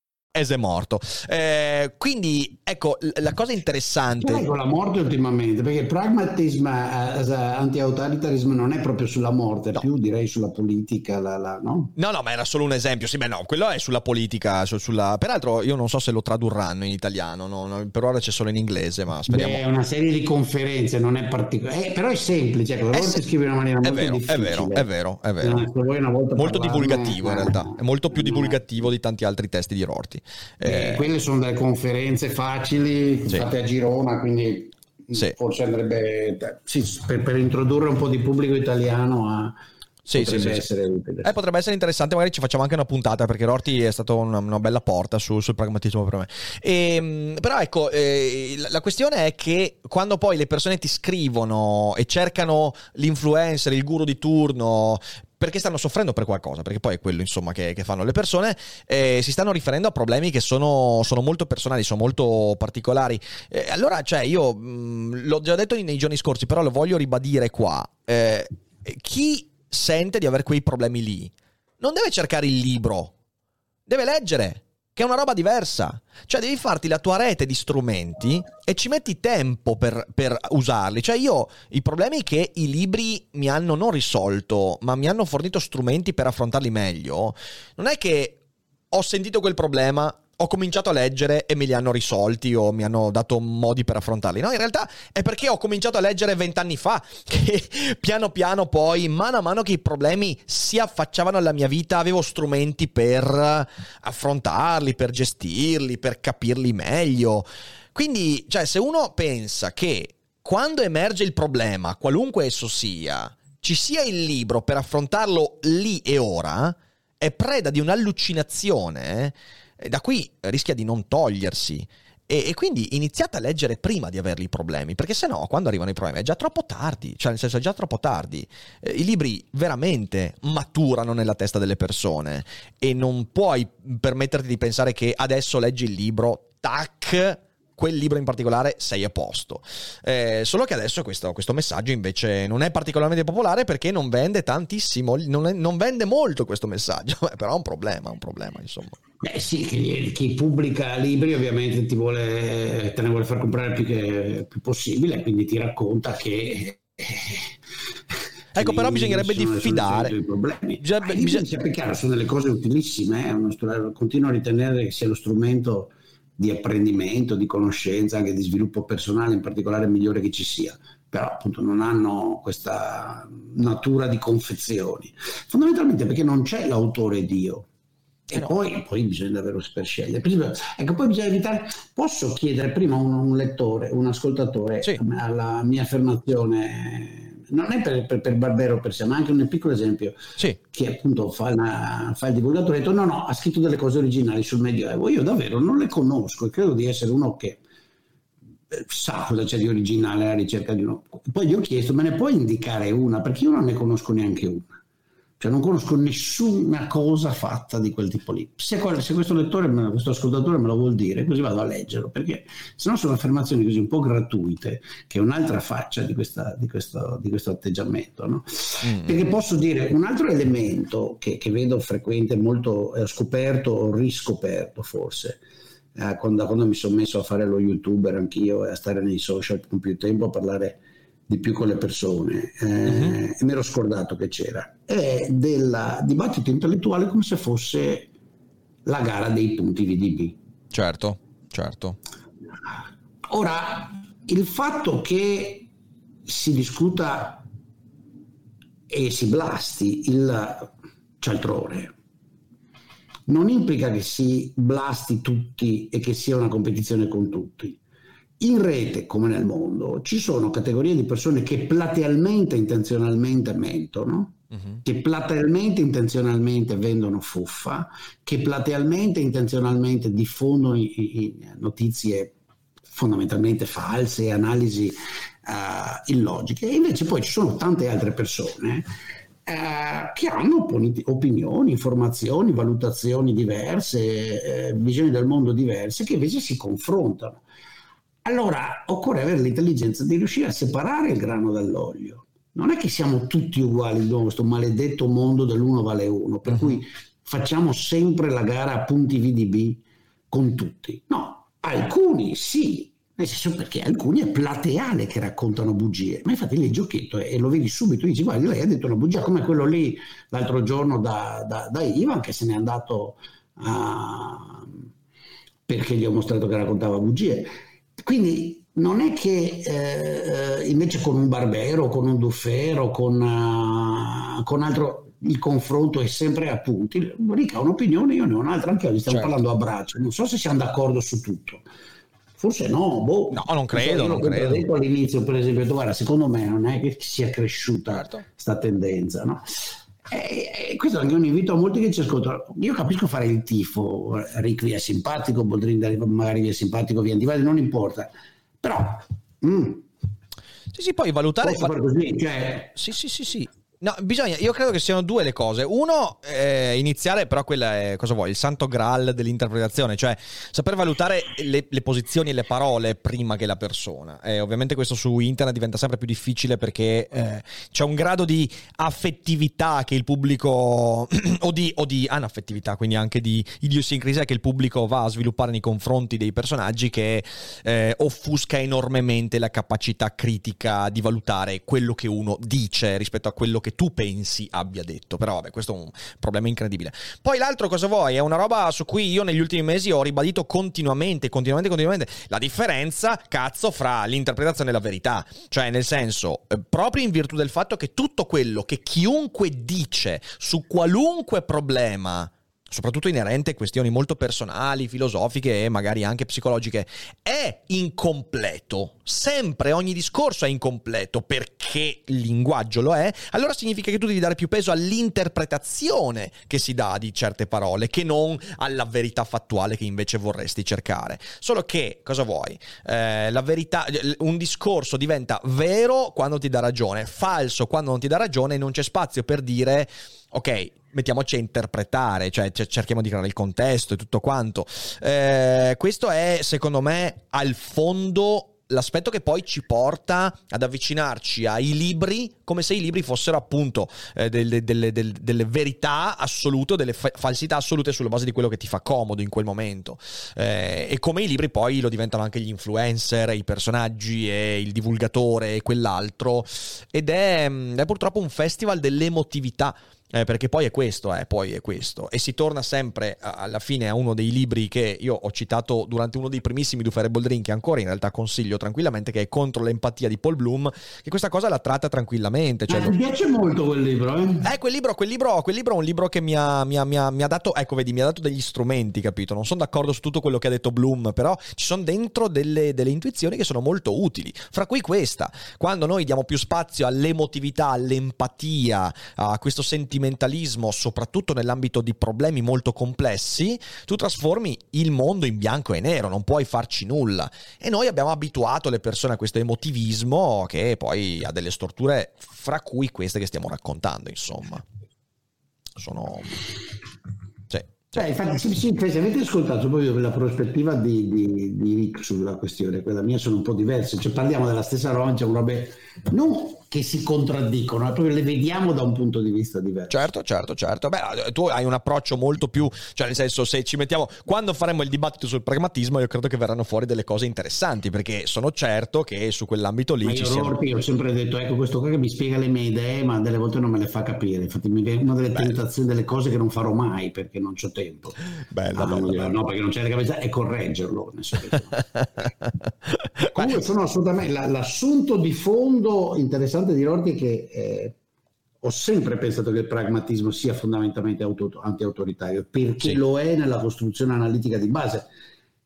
A: È morto. Eh, quindi, ecco, la cosa interessante...
B: Ecco la morte ultimamente, perché il pragmatismo eh, anti-autoritarismo non è proprio sulla morte, no. più direi sulla politica, la, la, no?
A: No, no, ma era solo un esempio. Sì, beh no, quello è sulla politica, su, sulla... peraltro io non so se lo tradurranno in italiano, no? No, per ora c'è solo in inglese, ma speriamo...
B: È una serie di conferenze, non è particolare, eh, però è semplice, ecco, è se... scrive in una maniera molto
A: vero,
B: difficile.
A: È vero, è vero, è vero. molto divulgativo in realtà, è molto più divulgativo di tanti altri testi di Rorty.
B: Eh, quelle sono delle conferenze facili, sì. fatte a Girona, quindi sì. forse andrebbe sì, per, per, introdurre un po' di pubblico italiano a...
A: Sì, potrebbe, sì, essere utile. Eh, potrebbe essere interessante, magari ci facciamo anche una puntata perché Rorty è stata una, una bella porta su, sul pragmatismo per me. E, ehm, però ecco, eh, la, questione è che quando poi le persone ti scrivono e cercano l'influencer, il guru di turno perché stanno soffrendo per qualcosa, perché poi è quello insomma che, che fanno le persone, eh, si stanno riferendo a problemi che sono, sono molto personali, sono molto particolari. Eh, allora, cioè, io mh, mm, l'ho già detto nei giorni scorsi, però lo voglio ribadire qua. Eh, chi sente di avere quei problemi lì non deve cercare il libro, deve leggere. Che è una roba diversa. Cioè devi farti la tua rete di strumenti e ci metti tempo per, per usarli. Cioè io i problemi che i libri mi hanno non risolto, ma mi hanno fornito strumenti per affrontarli meglio, non è che ho sentito quel problema, ho cominciato a leggere e me li hanno risolti o mi hanno dato modi per affrontarli. No, in realtà è perché ho cominciato a leggere vent'anni fa che piano piano poi, mano a mano che i problemi si affacciavano alla mia vita, avevo strumenti per affrontarli, per gestirli, per capirli meglio. Quindi, cioè, se uno pensa che quando emerge il problema, qualunque esso sia, ci sia il libro per affrontarlo lì e ora, è preda di un'allucinazione da qui rischia di non togliersi. E, e, quindi iniziate a leggere prima di averli i problemi, perché se no, quando arrivano i problemi è già troppo tardi, cioè nel senso è già troppo tardi. Eh, I libri veramente maturano nella testa delle persone e non puoi permetterti di pensare che adesso leggi il libro, tac, quel libro in particolare sei a posto. Eh, solo che adesso questo, questo, messaggio invece non è particolarmente popolare perché non vende tantissimo, non, è, non vende molto questo messaggio, però è un problema, un problema insomma.
B: Beh sì, chi, chi, pubblica libri ovviamente ti vuole, te ne vuole far comprare più, che, più possibile, quindi ti racconta che...
A: Ecco, però bisognerebbe diffidare.
B: Bisogna, bisogna... Sia chiaro, sono delle cose utilissime, eh? continuo a ritenere che sia lo strumento di apprendimento, di conoscenza, anche di sviluppo personale in particolare migliore che ci sia, però appunto non hanno questa natura di confezioni, fondamentalmente perché non c'è l'autore Dio. E poi, poi, bisogna davvero scegliere. Ecco, poi bisogna evitare. Posso chiedere prima un, un lettore, un ascoltatore, sì. alla mia affermazione non è per, per, per Barbero per sé, ma anche un piccolo esempio sì. che appunto fa, una, fa il divulgatore, ha detto no, no, ha scritto delle cose originali sul Medioevo, io davvero non le conosco e credo di essere uno che eh, sa cosa c'è di originale alla ricerca di uno. Poi gli ho chiesto, me ne puoi indicare una? Perché io non ne conosco neanche una. Cioè non conosco nessuna cosa fatta di quel tipo lì. Se, se questo lettore, questo ascoltatore me lo vuol dire, così vado a leggerlo, perché se no sono affermazioni così un po' gratuite, che è un'altra faccia di, questa, di, questo, di questo, atteggiamento. No? Mm. Perché posso dire un altro elemento che, che vedo frequente, molto eh, scoperto o riscoperto forse, eh, quando, quando, mi sono messo a fare lo youtuber anch'io e a stare nei social con più tempo a parlare di più con le persone eh, uh-huh. e mi ero scordato che c'era, è del dibattito intellettuale come se fosse la gara dei punti VDB.
A: Certo, certo.
B: Ora, il fatto che si discuta e si blasti il cialtrone non implica che si blasti tutti e che sia una competizione con tutti in rete come nel mondo ci sono categorie di persone che platealmente intenzionalmente mentono, uh-huh. che platealmente intenzionalmente vendono fuffa, che platealmente intenzionalmente diffondono i, i notizie fondamentalmente false, analisi uh, illogiche, e invece poi ci sono tante altre persone uh, che hanno opinioni, informazioni, valutazioni diverse, eh, visioni del mondo diverse, che invece si confrontano. Allora occorre avere l'intelligenza di riuscire a separare il grano dall'olio. Non è che siamo tutti uguali in questo maledetto mondo dell'uno vale uno, per uh-huh. cui facciamo sempre la gara a punti VDB con tutti. No, alcuni sì, nel senso perché alcuni è plateale che raccontano bugie, ma infatti lì il giochetto e lo vedi subito, dici guarda lei ha detto una bugia come quello lì l'altro giorno da, da, da Ivan che se n'è andato a... perché gli ho mostrato che raccontava bugie quindi non è che eh, invece con un Barbero, con un Duffero, con, uh, con altro il confronto è sempre a punti. Rica ha un'opinione, io ne ho un'altra, anche oggi stiamo certo. parlando a braccio. Non so se siamo d'accordo su tutto. Forse no, boh.
A: No, non credo. Non credo. Ho
B: detto all'inizio, per esempio, guarda, secondo me non è che sia cresciuta questa certo. tendenza, no? E, questo è anche un invito a molti che ci ascoltano. Io capisco fare il tifo, Rick vi è simpatico, Boldrin magari vi è simpatico, vi Antivali, non importa. Però... Mm,
A: sì, sì, poi valutare...
B: Fa... Così, cioè...
A: Sì, sì, sì, sì. No, bisogna, io credo che siano due le cose. Uno, eh, iniziare, però quella è, cosa vuoi, il santo graal dell'interpretazione, cioè saper valutare le, le posizioni e le parole prima che la persona. Eh, ovviamente questo su internet diventa sempre più difficile perché eh, c'è un grado di affettività che il pubblico, o di, o di anaffettività, quindi anche di idiosincrasia che il pubblico va a sviluppare nei confronti dei personaggi che eh, offusca enormemente la capacità critica di valutare quello che uno dice rispetto a quello che che tu pensi abbia detto. Però vabbè, questo è un problema incredibile. Poi l'altro cosa vuoi? È una roba su cui io negli ultimi mesi ho ribadito continuamente, continuamente, continuamente la differenza, cazzo, fra l'interpretazione e la verità. Cioè, nel senso, eh, proprio in virtù del fatto che tutto quello che chiunque dice su qualunque problema soprattutto inerente a questioni molto personali, filosofiche e magari anche psicologiche, è incompleto. Sempre ogni discorso è incompleto perché il linguaggio lo è, allora significa che tu devi dare più peso all'interpretazione che si dà di certe parole che non alla verità fattuale che invece vorresti cercare. Solo che, cosa vuoi? Eh, la verità, un discorso diventa vero quando ti dà ragione, falso quando non ti dà ragione e non c'è spazio per dire ok, mettiamoci a interpretare, cioè cerchiamo di creare il contesto e tutto quanto. Eh, questo è, secondo me, al fondo l'aspetto che poi ci porta ad avvicinarci ai libri come se i libri fossero appunto eh, delle, delle, delle, delle, verità assolute, delle fa- falsità assolute sulla base di quello che ti fa comodo in quel momento. Eh, e come i libri poi lo diventano anche gli influencer, i personaggi e il divulgatore e quell'altro. Ed è, mm, è purtroppo un festival dell'emotività eh, perché poi è questo, eh, poi è questo. E si torna sempre alla fine a uno dei libri che io ho citato durante uno dei primissimi Duferable Drink, che ancora in realtà consiglio tranquillamente, che è Contro l'empatia di Paul Bloom, che questa cosa la tratta tranquillamente. Cioè,
B: eh, mi piace molto quel libro, eh?
A: Eh, quel libro, quel libro, quel libro è un libro che mi ha, mi, ha, mi, ha, mi ha, dato, ecco, vedi, mi ha dato degli strumenti, capito? Non sono d'accordo su tutto quello che ha detto Bloom, però ci sono dentro delle, delle intuizioni che sono molto utili. Fra cui questa, quando noi diamo più spazio all'emotività, all'empatia, a questo sentimentalismo, soprattutto nell'ambito di problemi molto complessi, tu trasformi il mondo in bianco e nero, non puoi farci nulla. E noi abbiamo abituato le persone a questo emotivismo che poi ha delle storture, fra cui queste che stiamo raccontando, insomma. Sono...
B: Cioè, infatti, sì, sì, se avete ascoltato proprio la prospettiva di, di, di Rick sulla questione, quella mia sono un po' diverse, cioè parliamo della stessa roba, robe non che si contraddicono, proprio le vediamo da un punto di vista diverso.
A: Certo, certo, certo. Beh, tu hai un approccio molto più, cioè nel senso se ci mettiamo, quando faremo il dibattito sul pragmatismo io credo che verranno fuori delle cose interessanti, perché sono certo che su quell'ambito lì
B: ma
A: ci
B: siano... Io ho sempre detto, ecco questo qua che mi spiega le mie idee, ma delle volte non me le fa capire. Infatti mi viene una delle tentazioni delle cose che non farò mai perché non ho tempo.
A: Bella, ah, bella,
B: bella. No, perché non c'è la capacità e correggerlo. Comunque sono assolutamente l'assunto di fondo interessante di Rorty che eh, ho sempre pensato che il pragmatismo sia fondamentalmente auto, anti-autoritario perché sì. lo è nella costruzione analitica di base.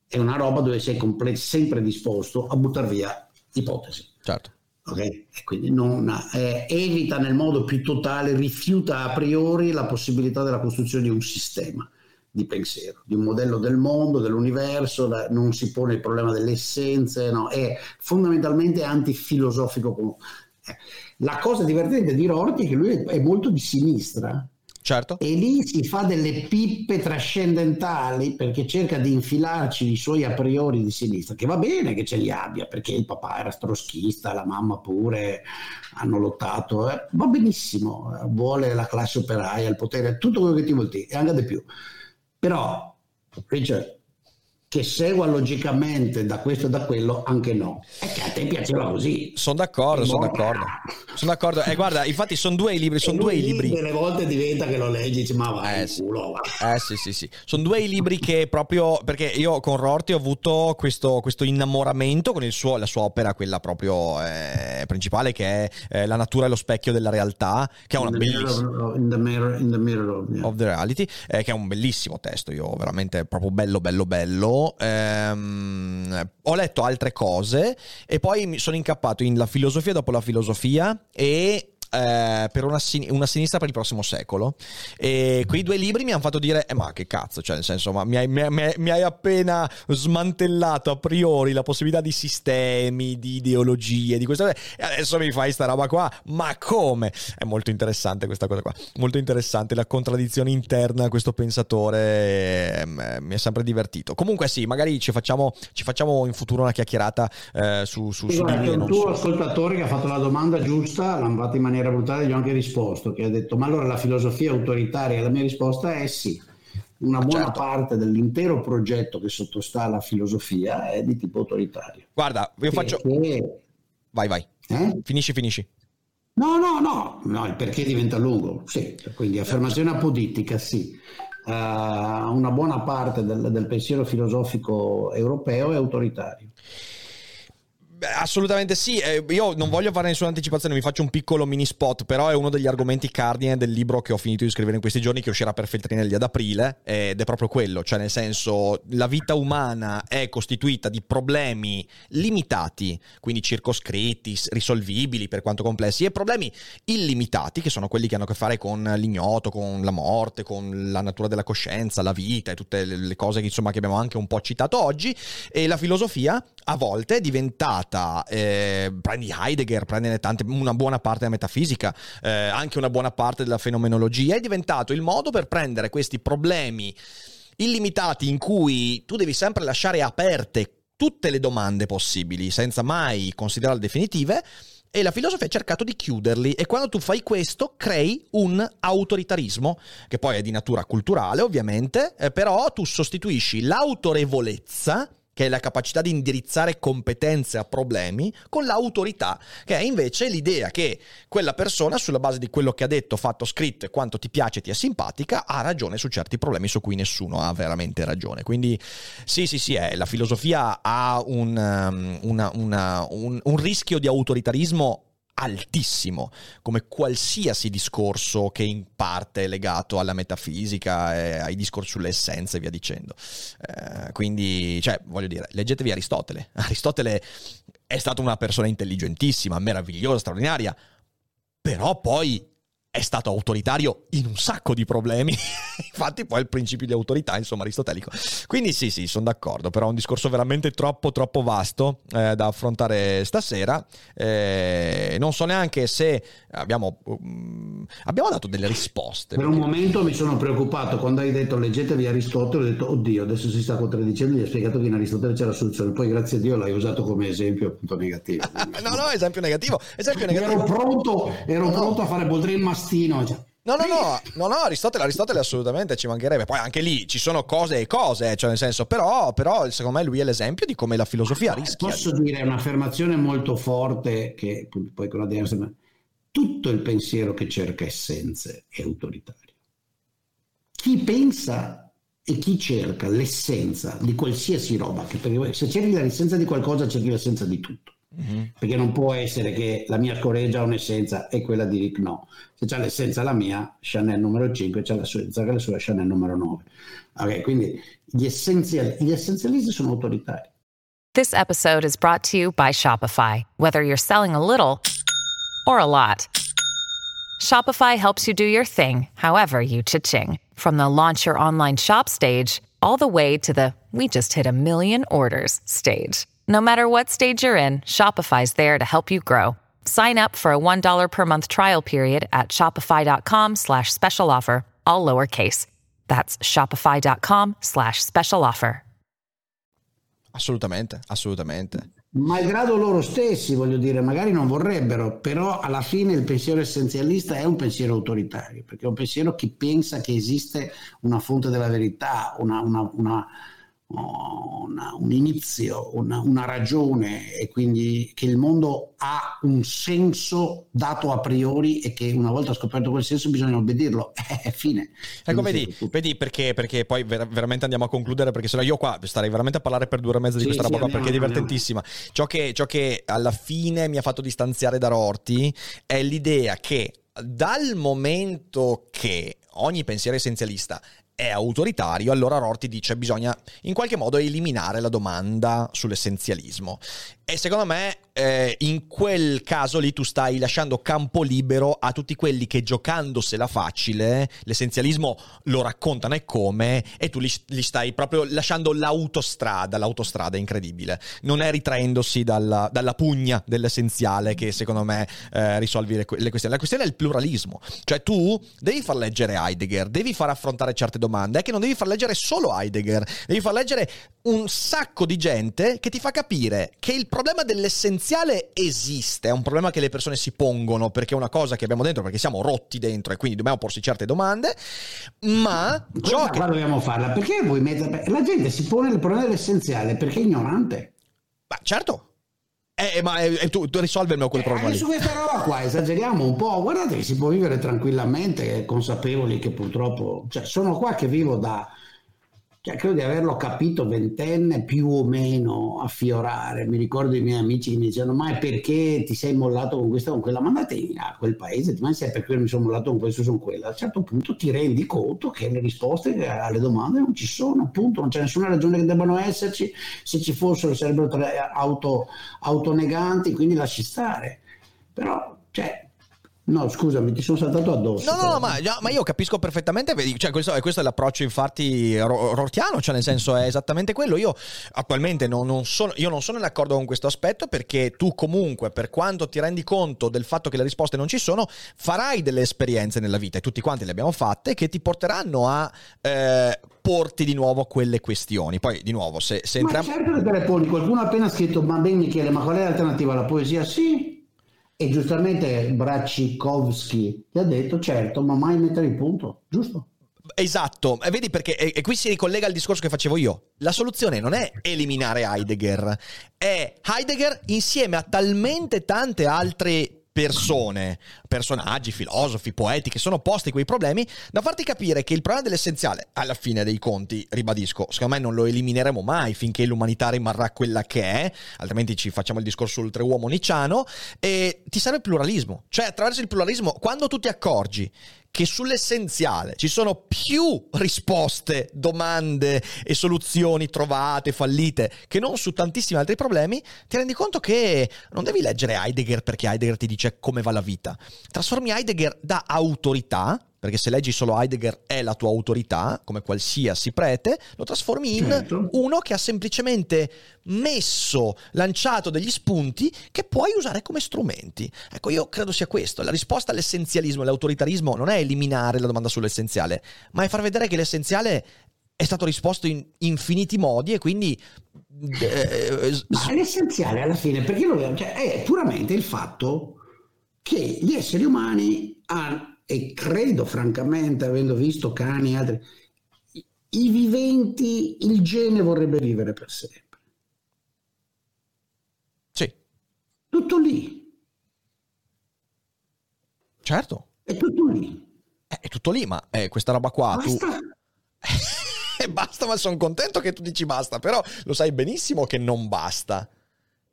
B: È una roba dove sei comple- sempre disposto a buttare via ipotesi.
A: Certo.
B: Okay? quindi non, eh, evita nel modo più totale, rifiuta a priori la possibilità della costruzione di un sistema di pensiero, di un modello del mondo, dell'universo, da, non si pone il problema delle essenze, no? è fondamentalmente antifilosofico. La cosa divertente di Rorty è che lui è molto di sinistra.
A: Certo.
B: E lì si fa delle pippe trascendentali perché cerca di infilarci i suoi a priori di sinistra, che va bene che ce li abbia, perché il papà era stroschista, la mamma pure, hanno lottato, eh, va benissimo, vuole la classe operaia, il potere, tutto quello che ti vuol dire, e anche di più. Però, Richard, che segua logicamente da questo e da quello, anche no. È che a te piaceva così.
A: Sono d'accordo, sono d'accordo. Sono d'accordo. E eh, guarda, infatti sono due i libri, sono due i libri.
B: Delle volte diventa che lo leggi dici "Ma vai,
A: eh, sì.
B: culo, va".
A: Eh sì, sì, sì. Sono due i libri che proprio perché io con Rorty ho avuto questo, questo innamoramento con suo, la sua opera, quella proprio eh, principale che è eh, La natura e lo specchio della realtà, che è una bellissima
B: in the mirror, in the mirror
A: yeah. of the reality, eh, che è un bellissimo testo, io veramente proprio bello bello bello ehm, ho letto altre cose e poi mi sono incappato in la filosofia dopo la filosofia e eh, per una, sin- una, sinistra per il prossimo secolo. E quei due libri mi hanno fatto dire: eh, ma che cazzo, cioè, nel senso, ma mi hai, mi, hai, mi hai, appena smantellato a priori la possibilità di sistemi, di ideologie, di questo. E adesso mi fai sta roba qua. Ma come? È molto interessante questa cosa qua. Molto interessante la contraddizione interna a questo pensatore. Eh, mi è sempre divertito. Comunque, sì, magari ci facciamo, ci facciamo in futuro una chiacchierata eh, su, su,
B: su
A: di
B: Un tuo ascoltatore che ha fatto la domanda giusta, l'ha fatta in maniera maniera brutale gli ho anche risposto, che ha detto ma allora la filosofia autoritaria? La mia risposta è sì. Una buona certo. parte dell'intero progetto che sottostà alla filosofia è di tipo autoritario.
A: Guarda, io faccio... Che... Vai, vai. Eh? Finisci, finisci.
B: No, no, no, no, il perché diventa lungo, sì, quindi affermazione apodittica, sì. Uh, una buona parte del, del pensiero filosofico europeo è autoritario.
A: Assolutamente sì, eh, io non voglio fare nessuna anticipazione, mi faccio un piccolo mini spot, però è uno degli argomenti cardine del libro che ho finito di scrivere in questi giorni, che uscirà per Feltrinelli ad aprile, ed è proprio quello, cioè nel senso la vita umana è costituita di problemi limitati, quindi circoscritti, risolvibili per quanto complessi, e problemi illimitati, che sono quelli che hanno a che fare con l'ignoto, con la morte, con la natura della coscienza, la vita e tutte le cose che, insomma, che abbiamo anche un po' citato oggi, e la filosofia a volte è diventata stata, eh, prendi Heidegger, prendi tante, una buona parte della metafisica, eh, anche una buona parte della fenomenologia, è diventato il modo per prendere questi problemi illimitati in cui tu devi sempre lasciare aperte tutte le domande possibili senza mai considerarle definitive e la filosofia ha cercato di chiuderli. E quando tu fai questo crei un autoritarismo che poi è di natura culturale ovviamente, eh, però tu sostituisci l'autorevolezza che è la capacità di indirizzare competenze a problemi, con l'autorità, che è invece l'idea che quella persona, sulla base di quello che ha detto, fatto, scritto e quanto ti piace, ti è simpatica, ha ragione su certi problemi su cui nessuno ha veramente ragione. Quindi sì, sì, sì, è, la filosofia ha un, um, una, una, un, un rischio di autoritarismo altissimo, come qualsiasi discorso che in parte è legato alla metafisica, e ai discorsi sulle essenze e via dicendo. Eh, quindi, cioè, voglio dire, leggetevi Aristotele. Aristotele è stata una persona intelligentissima, meravigliosa, straordinaria, però poi è stato autoritario in un sacco di problemi. Infatti, poi il principio di autorità, insomma, aristotelico. Quindi, sì, sì, sono d'accordo. Però è un discorso veramente troppo, troppo vasto eh, da affrontare stasera. Eh, non so neanche se abbiamo, um, abbiamo dato delle risposte.
B: Per un momento mi sono preoccupato quando hai detto leggetevi Aristotele. Ho detto, oddio, adesso si sta contraddicendo. Gli ha spiegato che in Aristotele c'è la soluzione. Poi, grazie a Dio, l'hai usato come esempio appunto negativo.
A: no, no, esempio negativo. Esempio negativo.
B: Ero pronto, ero no. pronto a fare Boldrin Mastino. Cioè.
A: No, no, no, no, no, Aristotele, Aristotele assolutamente ci mancherebbe. Poi anche lì ci sono cose e cose, cioè nel senso, però, però secondo me lui è l'esempio di come la filosofia rischia.
B: Posso dire un'affermazione molto forte che poi con la diversa... Tutto il pensiero che cerca essenze è autoritario. Chi pensa e chi cerca l'essenza di qualsiasi roba, che se cerchi l'essenza di qualcosa cerchi l'essenza di tutto. Mm-hmm. Perché non può essere che la mia ha un'essenza e quella di Rick no. Se c'è l'essenza la mia, Chanel numero 5, c'è l'essenza che la sua Chanel numero 9. Ok, quindi gli, gli essenzialisti sono autoritari.
D: This episode is brought to you by Shopify. Whether you're selling a little or a lot, Shopify helps you do your thing, however you cha-ching. From the launch your online shop stage, all the way to the we just hit a million orders stage. No matter what stage you're in, Shopify's there to help you grow. Sign up for a $1 per month trial period at shopify.com slash special offer, all lowercase. That's shopify.com slash special offer.
A: Assolutamente, assolutamente.
B: Malgrado loro stessi, voglio dire, magari non vorrebbero, però alla fine il pensiero essenzialista è un pensiero autoritario, perché è un pensiero che pensa che esiste una fonte della verità, una, una, una una, un inizio, una, una, ragione e quindi che il mondo ha un senso dato a priori e che una volta scoperto quel senso bisogna obbedirlo. È fine.
A: Ecco, vedi, vedi perché, perché, poi ver- veramente andiamo a concludere perché sennò io qua starei veramente a parlare per due ore e mezza di sì, questa sì, roba qua perché è divertentissima. Ciò che, ciò che alla fine mi ha fatto distanziare da Rorty è l'idea che dal momento che ogni pensiero essenzialista è autoritario, allora Rorty dice bisogna in qualche modo eliminare la domanda sull'essenzialismo. E secondo me eh, in quel caso lì tu stai lasciando campo libero a tutti quelli che giocandosela facile, l'essenzialismo lo raccontano e come, e tu li, li stai proprio lasciando l'autostrada, l'autostrada incredibile. Non è ritraendosi dalla, dalla pugna dell'essenziale che secondo me eh, risolvi le, le questioni. La questione è il pluralismo, cioè tu devi far leggere Heidegger, devi far affrontare certe domande, è che non devi far leggere solo Heidegger, devi far leggere un sacco di gente che ti fa capire che il problema dell'essenziale esiste, è un problema che le persone si pongono perché è una cosa che abbiamo dentro, perché siamo rotti dentro e quindi dobbiamo porsi certe domande, ma
B: ciò che... dobbiamo farla, perché voi mettete... La gente si pone il problema dell'essenziale? Perché è ignorante.
A: Ma certo, eh, ma eh, tu, tu risolvermi quel problema. Eh,
B: su questa roba qua esageriamo un po'. Guardate che si può vivere tranquillamente, consapevoli che purtroppo. Cioè, sono qua che vivo da cioè, credo di averlo capito ventenne più o meno a fiorare. Mi ricordo i miei amici che mi dicevano: Ma perché ti sei mollato con questa o con quella? Ma andate a quel paese, ma sai perché mi sono mollato con questo o con quella. A un certo punto ti rendi conto che le risposte alle domande non ci sono, appunto, non c'è nessuna ragione che debbano esserci. Se ci fossero sarebbero auto, autoneganti, quindi lasci stare. Però, cioè, No, scusami, ti sono saltato addosso.
A: No, no, no ma, ma, io capisco perfettamente. Cioè, questo, questo, è l'approccio, infatti, rortiano. Cioè, nel senso, è esattamente quello. Io attualmente non, non sono, io non sono d'accordo con questo aspetto perché tu, comunque, per quanto ti rendi conto del fatto che le risposte non ci sono, farai delle esperienze nella vita e tutti quanti le abbiamo fatte che ti porteranno a. Eh, porti di nuovo quelle questioni. Poi, di nuovo, se, se entriamo.
B: Ma certo le poni. Qualcuno ha appena scritto: Ma ben Michele, ma qual è l'alternativa alla poesia? Sì, e giustamente Bracikowski ti ha detto, certo, ma mai mettere il punto, giusto?
A: Esatto, e vedi perché, e, e, qui si ricollega al discorso che facevo io. La soluzione non è eliminare Heidegger, è Heidegger insieme a talmente tante altre persone, personaggi, filosofi, poeti che sono posti quei problemi, da farti capire che il problema dell'essenziale, alla fine dei conti, ribadisco, secondo me non lo elimineremo mai finché l'umanità rimarrà quella che è, altrimenti ci facciamo il discorso oltreuomo nicciano, e ti serve il pluralismo. Cioè, attraverso il pluralismo, quando tu ti accorgi che sull'essenziale ci sono più risposte, domande e soluzioni trovate, fallite, che non su tantissimi altri problemi, ti rendi conto che non devi leggere Heidegger perché Heidegger ti dice come va la vita. Trasformi Heidegger da autorità, perché se leggi solo Heidegger è la tua autorità, come qualsiasi prete, lo trasformi in certo. uno che ha semplicemente messo, lanciato degli spunti che puoi usare come strumenti. Ecco, io credo sia questo. La risposta all'essenzialismo e all'autoritarismo non è eliminare la domanda sull'essenziale, ma è far vedere che l'essenziale è stato risposto in infiniti modi e quindi...
B: Eh, ma l'essenziale alla fine, perché lo, cioè, è puramente il fatto che gli esseri umani hanno e credo francamente, avendo visto cani e altri, i viventi, il gene vorrebbe vivere per sempre.
A: Sì.
B: Tutto lì.
A: Certo.
B: È tutto lì.
A: Eh, è tutto lì, ma eh, questa roba qua...
B: Basta.
A: Tu... basta, ma sono contento che tu dici basta, però lo sai benissimo che non basta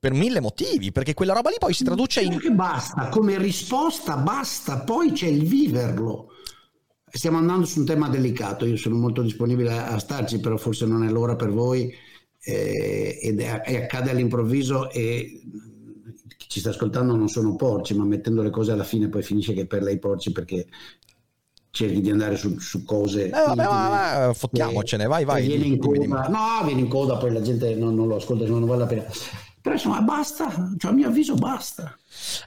A: per mille motivi, perché quella roba lì poi si traduce in...
B: Che basta, come risposta basta, poi c'è il viverlo. Stiamo andando su un tema delicato, io sono molto disponibile a starci, però forse non è l'ora per voi eh, ed è, è, accade all'improvviso e chi ci sta ascoltando non sono porci, ma mettendo le cose alla fine poi finisce che per lei porci perché cerchi di andare su, su cose.
A: Eh, vabbè, vabbè, fottiamocene, vai, vai.
B: Vieni in coda, no, vieni in coda, poi la gente non, non lo ascolta, non vale la pena. Però insomma basta, cioè, a mio avviso basta.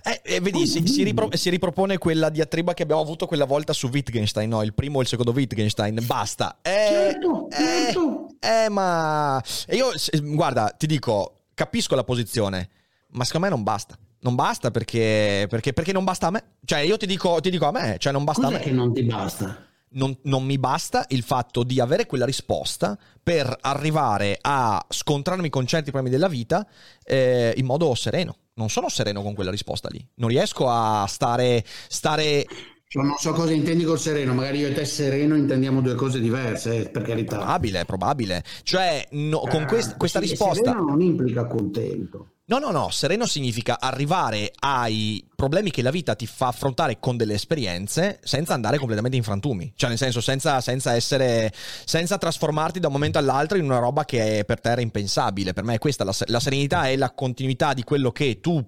A: Eh, eh, vedi, si, si, ripro- si, ripropone quella diatriba che abbiamo avuto quella volta su Wittgenstein, no? Il primo e il secondo Wittgenstein, basta.
B: Eh, certo,
A: eh,
B: certo.
A: Eh, ma... io, guarda, ti dico, capisco la posizione, ma secondo me non basta. Non basta perché, perché, perché non basta a me. Cioè, io ti dico, ti dico a me, cioè non basta
B: Cos'è
A: a me.
B: che non ti basta?
A: Non, non, mi basta il fatto di avere quella risposta per arrivare a scontrarmi con certi problemi della vita eh, in modo sereno. Non sono sereno con quella risposta lì. Non riesco a stare. stare
B: cioè, non so cosa intendi col sereno, magari io e te sereno intendiamo due cose diverse, eh, per carità.
A: Probabile, probabile. Cioè, no, con quest- questa
B: sì,
A: risposta...
B: Sereno non implica contento.
A: No, no, no, sereno significa arrivare ai problemi che la vita ti fa affrontare con delle esperienze senza andare completamente in frantumi. Cioè, nel senso, senza, senza essere. senza trasformarti da un momento all'altro in una roba che è per terra impensabile. Per me è questa la, la serenità è la continuità di quello che tu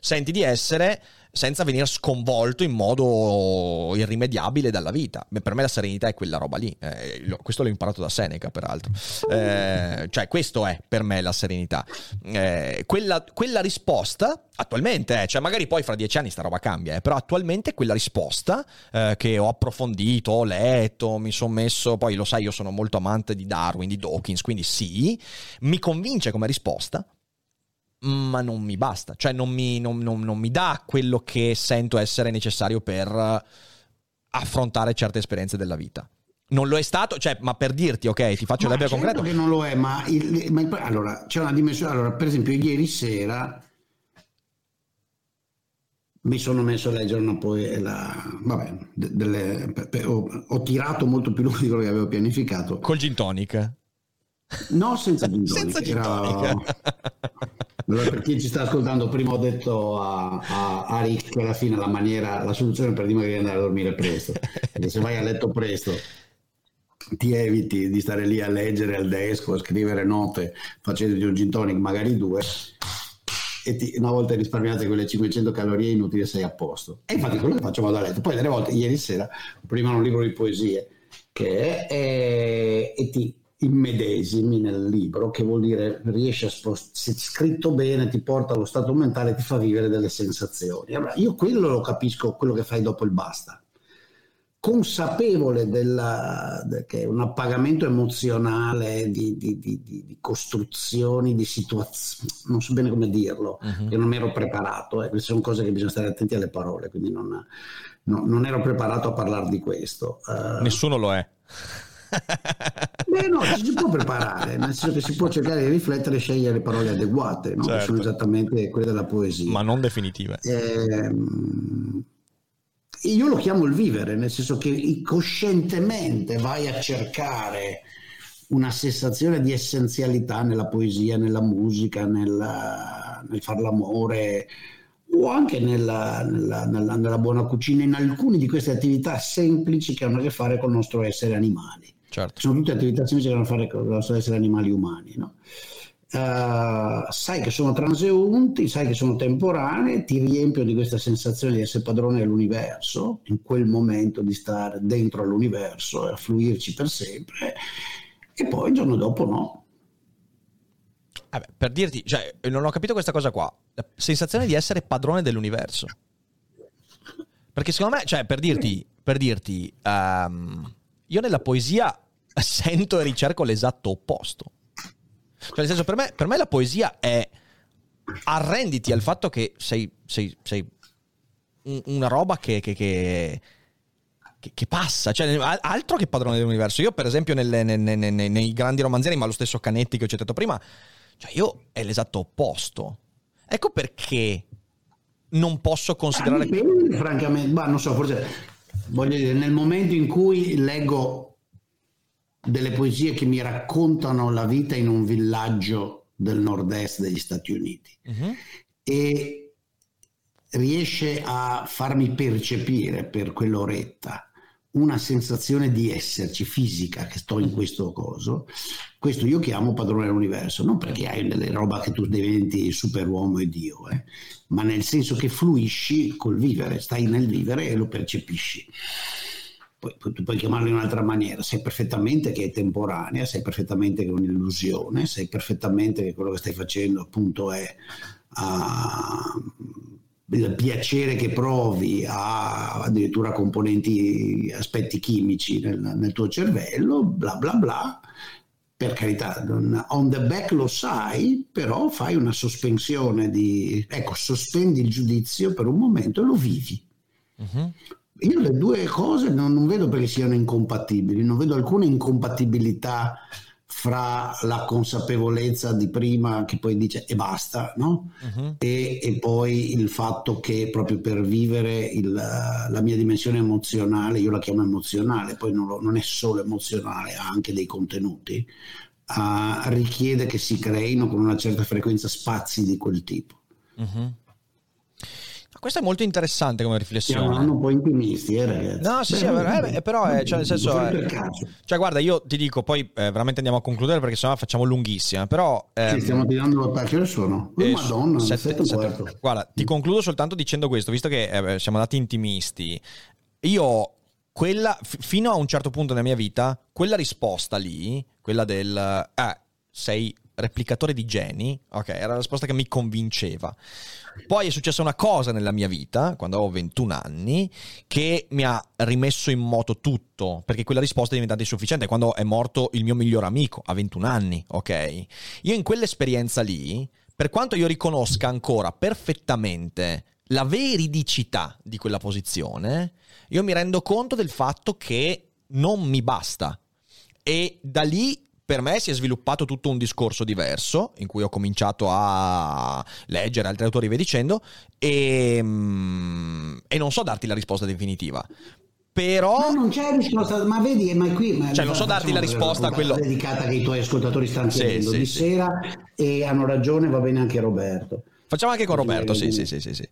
A: senti di essere senza venire sconvolto in modo irrimediabile dalla vita. Beh, per me la serenità è quella roba lì. Eh, questo l'ho imparato da Seneca, peraltro. Eh, cioè, questo è per me la serenità. Eh, quella, quella, risposta, attualmente, eh, cioè magari poi fra dieci anni sta roba cambia, eh, però attualmente quella risposta eh, che ho approfondito, ho letto, mi sono messo, poi lo sai, io sono molto amante di Darwin, di Dawkins, quindi sì, mi convince come risposta ma non mi basta, cioè non mi, non, non, non mi, dà quello che sento essere necessario per affrontare certe esperienze della vita. Non lo è stato, cioè, ma per dirti, ok, ti faccio l'esempio certo concreto.
B: che non lo è, ma, il, ma il, allora c'è una dimensione. Allora, per esempio, ieri sera mi sono messo a leggere una poesia. Vabbè, delle, ho, ho, tirato molto più lungo di quello che avevo pianificato.
A: Col gin tonic?
B: No, senza gin tonic.
A: senza gin tonic.
B: Era... Allora, per chi ci sta ascoltando, prima ho detto a, a, a Rick che alla fine la maniera, la soluzione per prima di andare a dormire presto. Perché se vai a letto presto ti eviti di stare lì a leggere al desk o a scrivere note facendoti un gin tonic, magari due, e ti, una volta risparmiate quelle 500 calorie inutili sei a posto. E infatti quello che faccio vado a letto. Poi delle volte, ieri sera, prima un libro di poesie che è, e, e ti immedesimi nel libro, che vuol dire riesce a spostare, se scritto bene ti porta allo stato mentale, ti fa vivere delle sensazioni. Allora, io quello lo capisco, quello che fai dopo il basta. Consapevole della, de, che è un appagamento emozionale di, di, di, di, costruzioni, di situazioni, non so bene come dirlo, uh-huh. non mi ero preparato, eh. queste sono cose che bisogna stare attenti alle parole, quindi non, no, non ero preparato a parlare di questo.
A: Uh, Nessuno lo è.
B: Beh, no, ci si può preparare, nel senso che si può cercare di riflettere e scegliere le parole adeguate, no? certo. che sono esattamente quelle della poesia.
A: Ma non definitive.
B: Eh, io lo chiamo il vivere, nel senso che coscientemente vai a cercare una sensazione di essenzialità nella poesia, nella musica, nella, nel far l'amore o anche nella, nella, nella, nella buona cucina, in alcune di queste attività semplici che hanno a che fare con il nostro essere animali.
A: Certo.
B: Sono tutte attività che hanno a che fare con il nostro essere animali umani. No? Uh, sai che sono transeunti, sai che sono temporanee, ti riempiono di questa sensazione di essere padrone dell'universo, in quel momento di stare dentro all'universo e a fluirci per sempre, e poi il giorno dopo no.
A: Vabbè, per dirti, cioè, non ho capito questa cosa qua, la sensazione di essere padrone dell'universo. Perché secondo me, cioè, per dirti, per dirti um, io nella poesia sento e ricerco l'esatto opposto. Cioè, nel senso, per me, per me la poesia è arrenditi al fatto che sei, sei, sei una roba che, che, che, che, passa, cioè altro che padrone dell'universo. Io, per esempio, nelle, nei, nei, nei, nei, grandi romanzieri, ma lo stesso Canetti che ho citato prima, cioè io è l'esatto opposto. Ecco perché non posso considerare...
B: Ah, francamente, ma non so, forse voglio dire, nel momento in cui leggo delle poesie che mi raccontano la vita in un villaggio del nord-est degli Stati Uniti uh-huh. e riesce a farmi percepire per quell'oretta una sensazione di esserci fisica che sto in questo coso questo io chiamo padrone dell'universo. Non perché hai delle roba che tu diventi superuomo e dio eh, ma nel senso che fluisci col vivere stai nel vivere e lo percepisci. Poi, tu puoi chiamarlo in un'altra maniera, sai perfettamente che è temporanea, sai perfettamente che è un'illusione, sai perfettamente che quello che stai facendo appunto è uh, il piacere che provi ha addirittura componenti, aspetti chimici nel, nel tuo cervello, bla bla bla. Per carità, on the back lo sai, però fai una sospensione di... Ecco, sospendi il giudizio per un momento e lo vivi. Uh-huh. Io le due cose non, non, vedo perché siano incompatibili, non vedo alcuna incompatibilità fra la consapevolezza di prima che poi dice e basta, no? Uh-huh. E, e, poi il fatto che proprio per vivere il, la mia dimensione emozionale, io la chiamo emozionale, poi non, lo, non, è solo emozionale, ha anche dei contenuti, uh, richiede che si creino con una certa frequenza spazi di quel tipo.
A: Uh-huh. Questo è molto interessante come riflessione.
B: Siamo un po' intimisti, eh, ragazzi.
A: No, sì, Beh, sì, è eh, però è, cioè, nel senso. È, cioè, guarda, io ti dico, poi eh, veramente andiamo a concludere perché sennò facciamo lunghissima. Però.
B: Ehm, sì, stiamo tirando a che ore sono? Oh, eh, Madonna, sette, sette,
A: guarda, ti concludo soltanto dicendo questo, visto che eh, siamo andati intimisti. Io quella, f- fino a un certo punto nella mia vita, quella risposta lì, quella del eh, sei replicatore di geni, ok, era la risposta che mi convinceva. Poi è successa una cosa nella mia vita, quando avevo 21 anni, che mi ha rimesso in moto tutto, perché quella risposta è diventata insufficiente. Quando è morto il mio miglior amico, a 21 anni, ok? Io in quell'esperienza lì, per quanto io riconosca ancora perfettamente la veridicità di quella posizione, io mi rendo conto del fatto che non mi basta. E da lì per me si è sviluppato tutto un discorso diverso, in cui ho cominciato a leggere altri autori e via dicendo, e, mm, e non so darti la risposta definitiva. Però...
B: Ma non c'è risposta, ma vedi, ma qui... Ma
A: cioè, non so darti la risposta a quello...
B: dedicata che i tuoi ascoltatori stanno chiedendo sì, di sì, sera e hanno ragione, va bene anche Roberto.
A: Facciamo anche con Roberto, sì, sì, sì, sì, sì.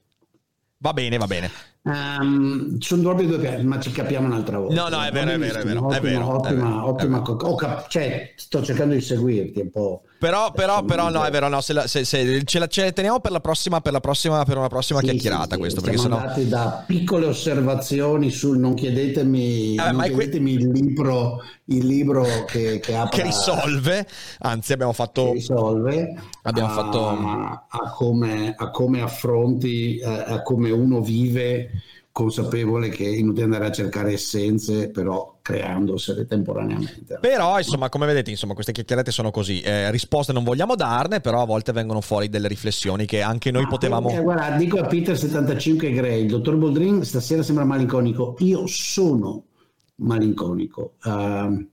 A: Va bene, va bene.
B: Um, sono proprio due piani, ma ci capiamo un'altra volta.
A: No, no, è vero, è vero, è vero.
B: Ottima,
A: è vero,
B: ottima,
A: è vero,
B: ottima, ottima cioè, sto cercando di seguirti un po'.
A: Però, però, però no, è vero, no, se, la, se, se ce, la, ce la teniamo per la prossima, per la prossima, per una prossima sì, chiacchierata sì, questo, perché sennò...
B: andati da piccole osservazioni sul non chiedetemi, eh, non chiedetemi que... il libro, il libro che, che, apra,
A: che risolve, anzi abbiamo fatto...
B: Risolve
A: abbiamo
B: a,
A: fatto...
B: a, come, a come affronti, a, a come uno vive consapevole che è inutile andare a cercare essenze, però creandosele temporaneamente.
A: Però, insomma, come vedete, insomma, queste chiacchierate sono così. Eh, risposte non vogliamo darne, però a volte vengono fuori delle riflessioni che anche noi ah, potevamo...
B: Perché, guarda, dico a Peter75 Gray, il dottor Boldrin stasera sembra malinconico. Io sono malinconico. Uh,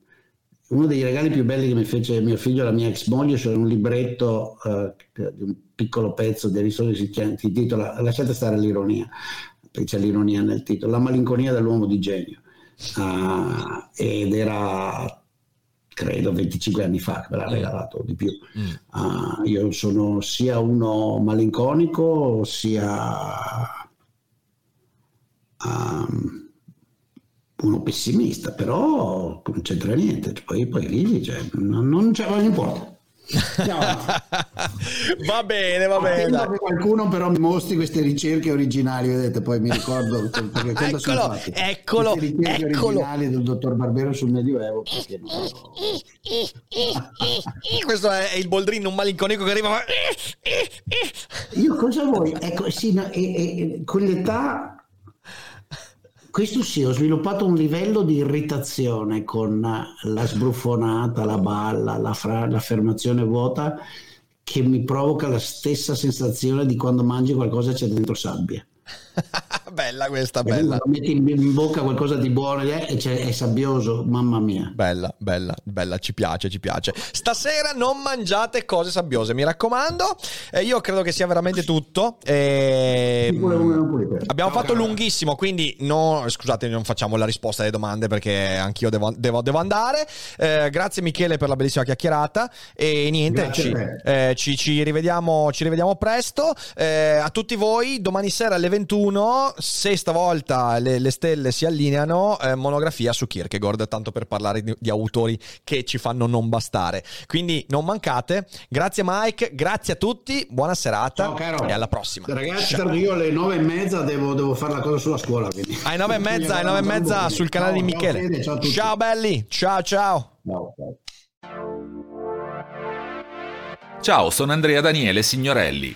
B: uno dei regali più belli che mi fece mio figlio e la mia ex moglie cioè un libretto uh, di un piccolo pezzo di Aristotele si intitola Lasciate stare l'ironia c'è l'ironia nel titolo, La malinconia dell'uomo di genio. Uh, ed era credo 25 anni fa che me l'ha mm. regalato di più. Uh, io sono sia uno malinconico sia um, uno pessimista, però non c'entra niente. Poi, poi ridi, cioè, non, non, non importa.
A: Va bene, va bene.
B: Che qualcuno però mi mostri queste ricerche originali, vedete, poi mi ricordo perché
A: eccolo, eccolo,
B: ricerche
A: eccolo.
B: originali del dottor Barbero sul Medioevo.
A: Non... Questo è il Boldrin, un malinconico che arriva.
B: Io cosa vuoi? Ecco, sì, no, e, e, con l'età questo sì, ho sviluppato un livello di irritazione con la sbruffonata, la balla, la fra- l'affermazione vuota che mi provoca la stessa sensazione di quando mangi qualcosa e c'è dentro sabbia.
A: bella questa, bella.
B: Metti in bocca qualcosa di buono e è sabbioso, mamma mia.
A: Bella, bella, bella, ci piace, ci piace. Stasera non mangiate cose sabbiose, mi raccomando. Eh, io credo che sia veramente tutto. E... Abbiamo no, fatto lunghissimo, quindi no, scusate, non facciamo la risposta alle domande perché anch'io devo, devo, devo andare. Eh, grazie Michele per la bellissima chiacchierata e niente, ci, eh, ci, ci, rivediamo, ci rivediamo presto. Eh, a tutti voi, domani sera alle 21 se stavolta le, le stelle si allineano, eh, monografia su Kierkegaard, tanto per parlare di, di, autori che ci fanno non bastare. Quindi non mancate. Grazie Mike, grazie a tutti, buona serata Ciao, e alla prossima.
B: Ragazzi, Ciao. io alle nove e mezza devo, devo, fare la cosa sulla scuola. Quindi.
A: Alle nove e mezza, alle nove e mezza sul canale ciao, di Michele. Ciao, Fede, ciao, ciao belli, ciao ciao. Ciao, ciao.
E: Ciao, sono Andrea Daniele Signorelli.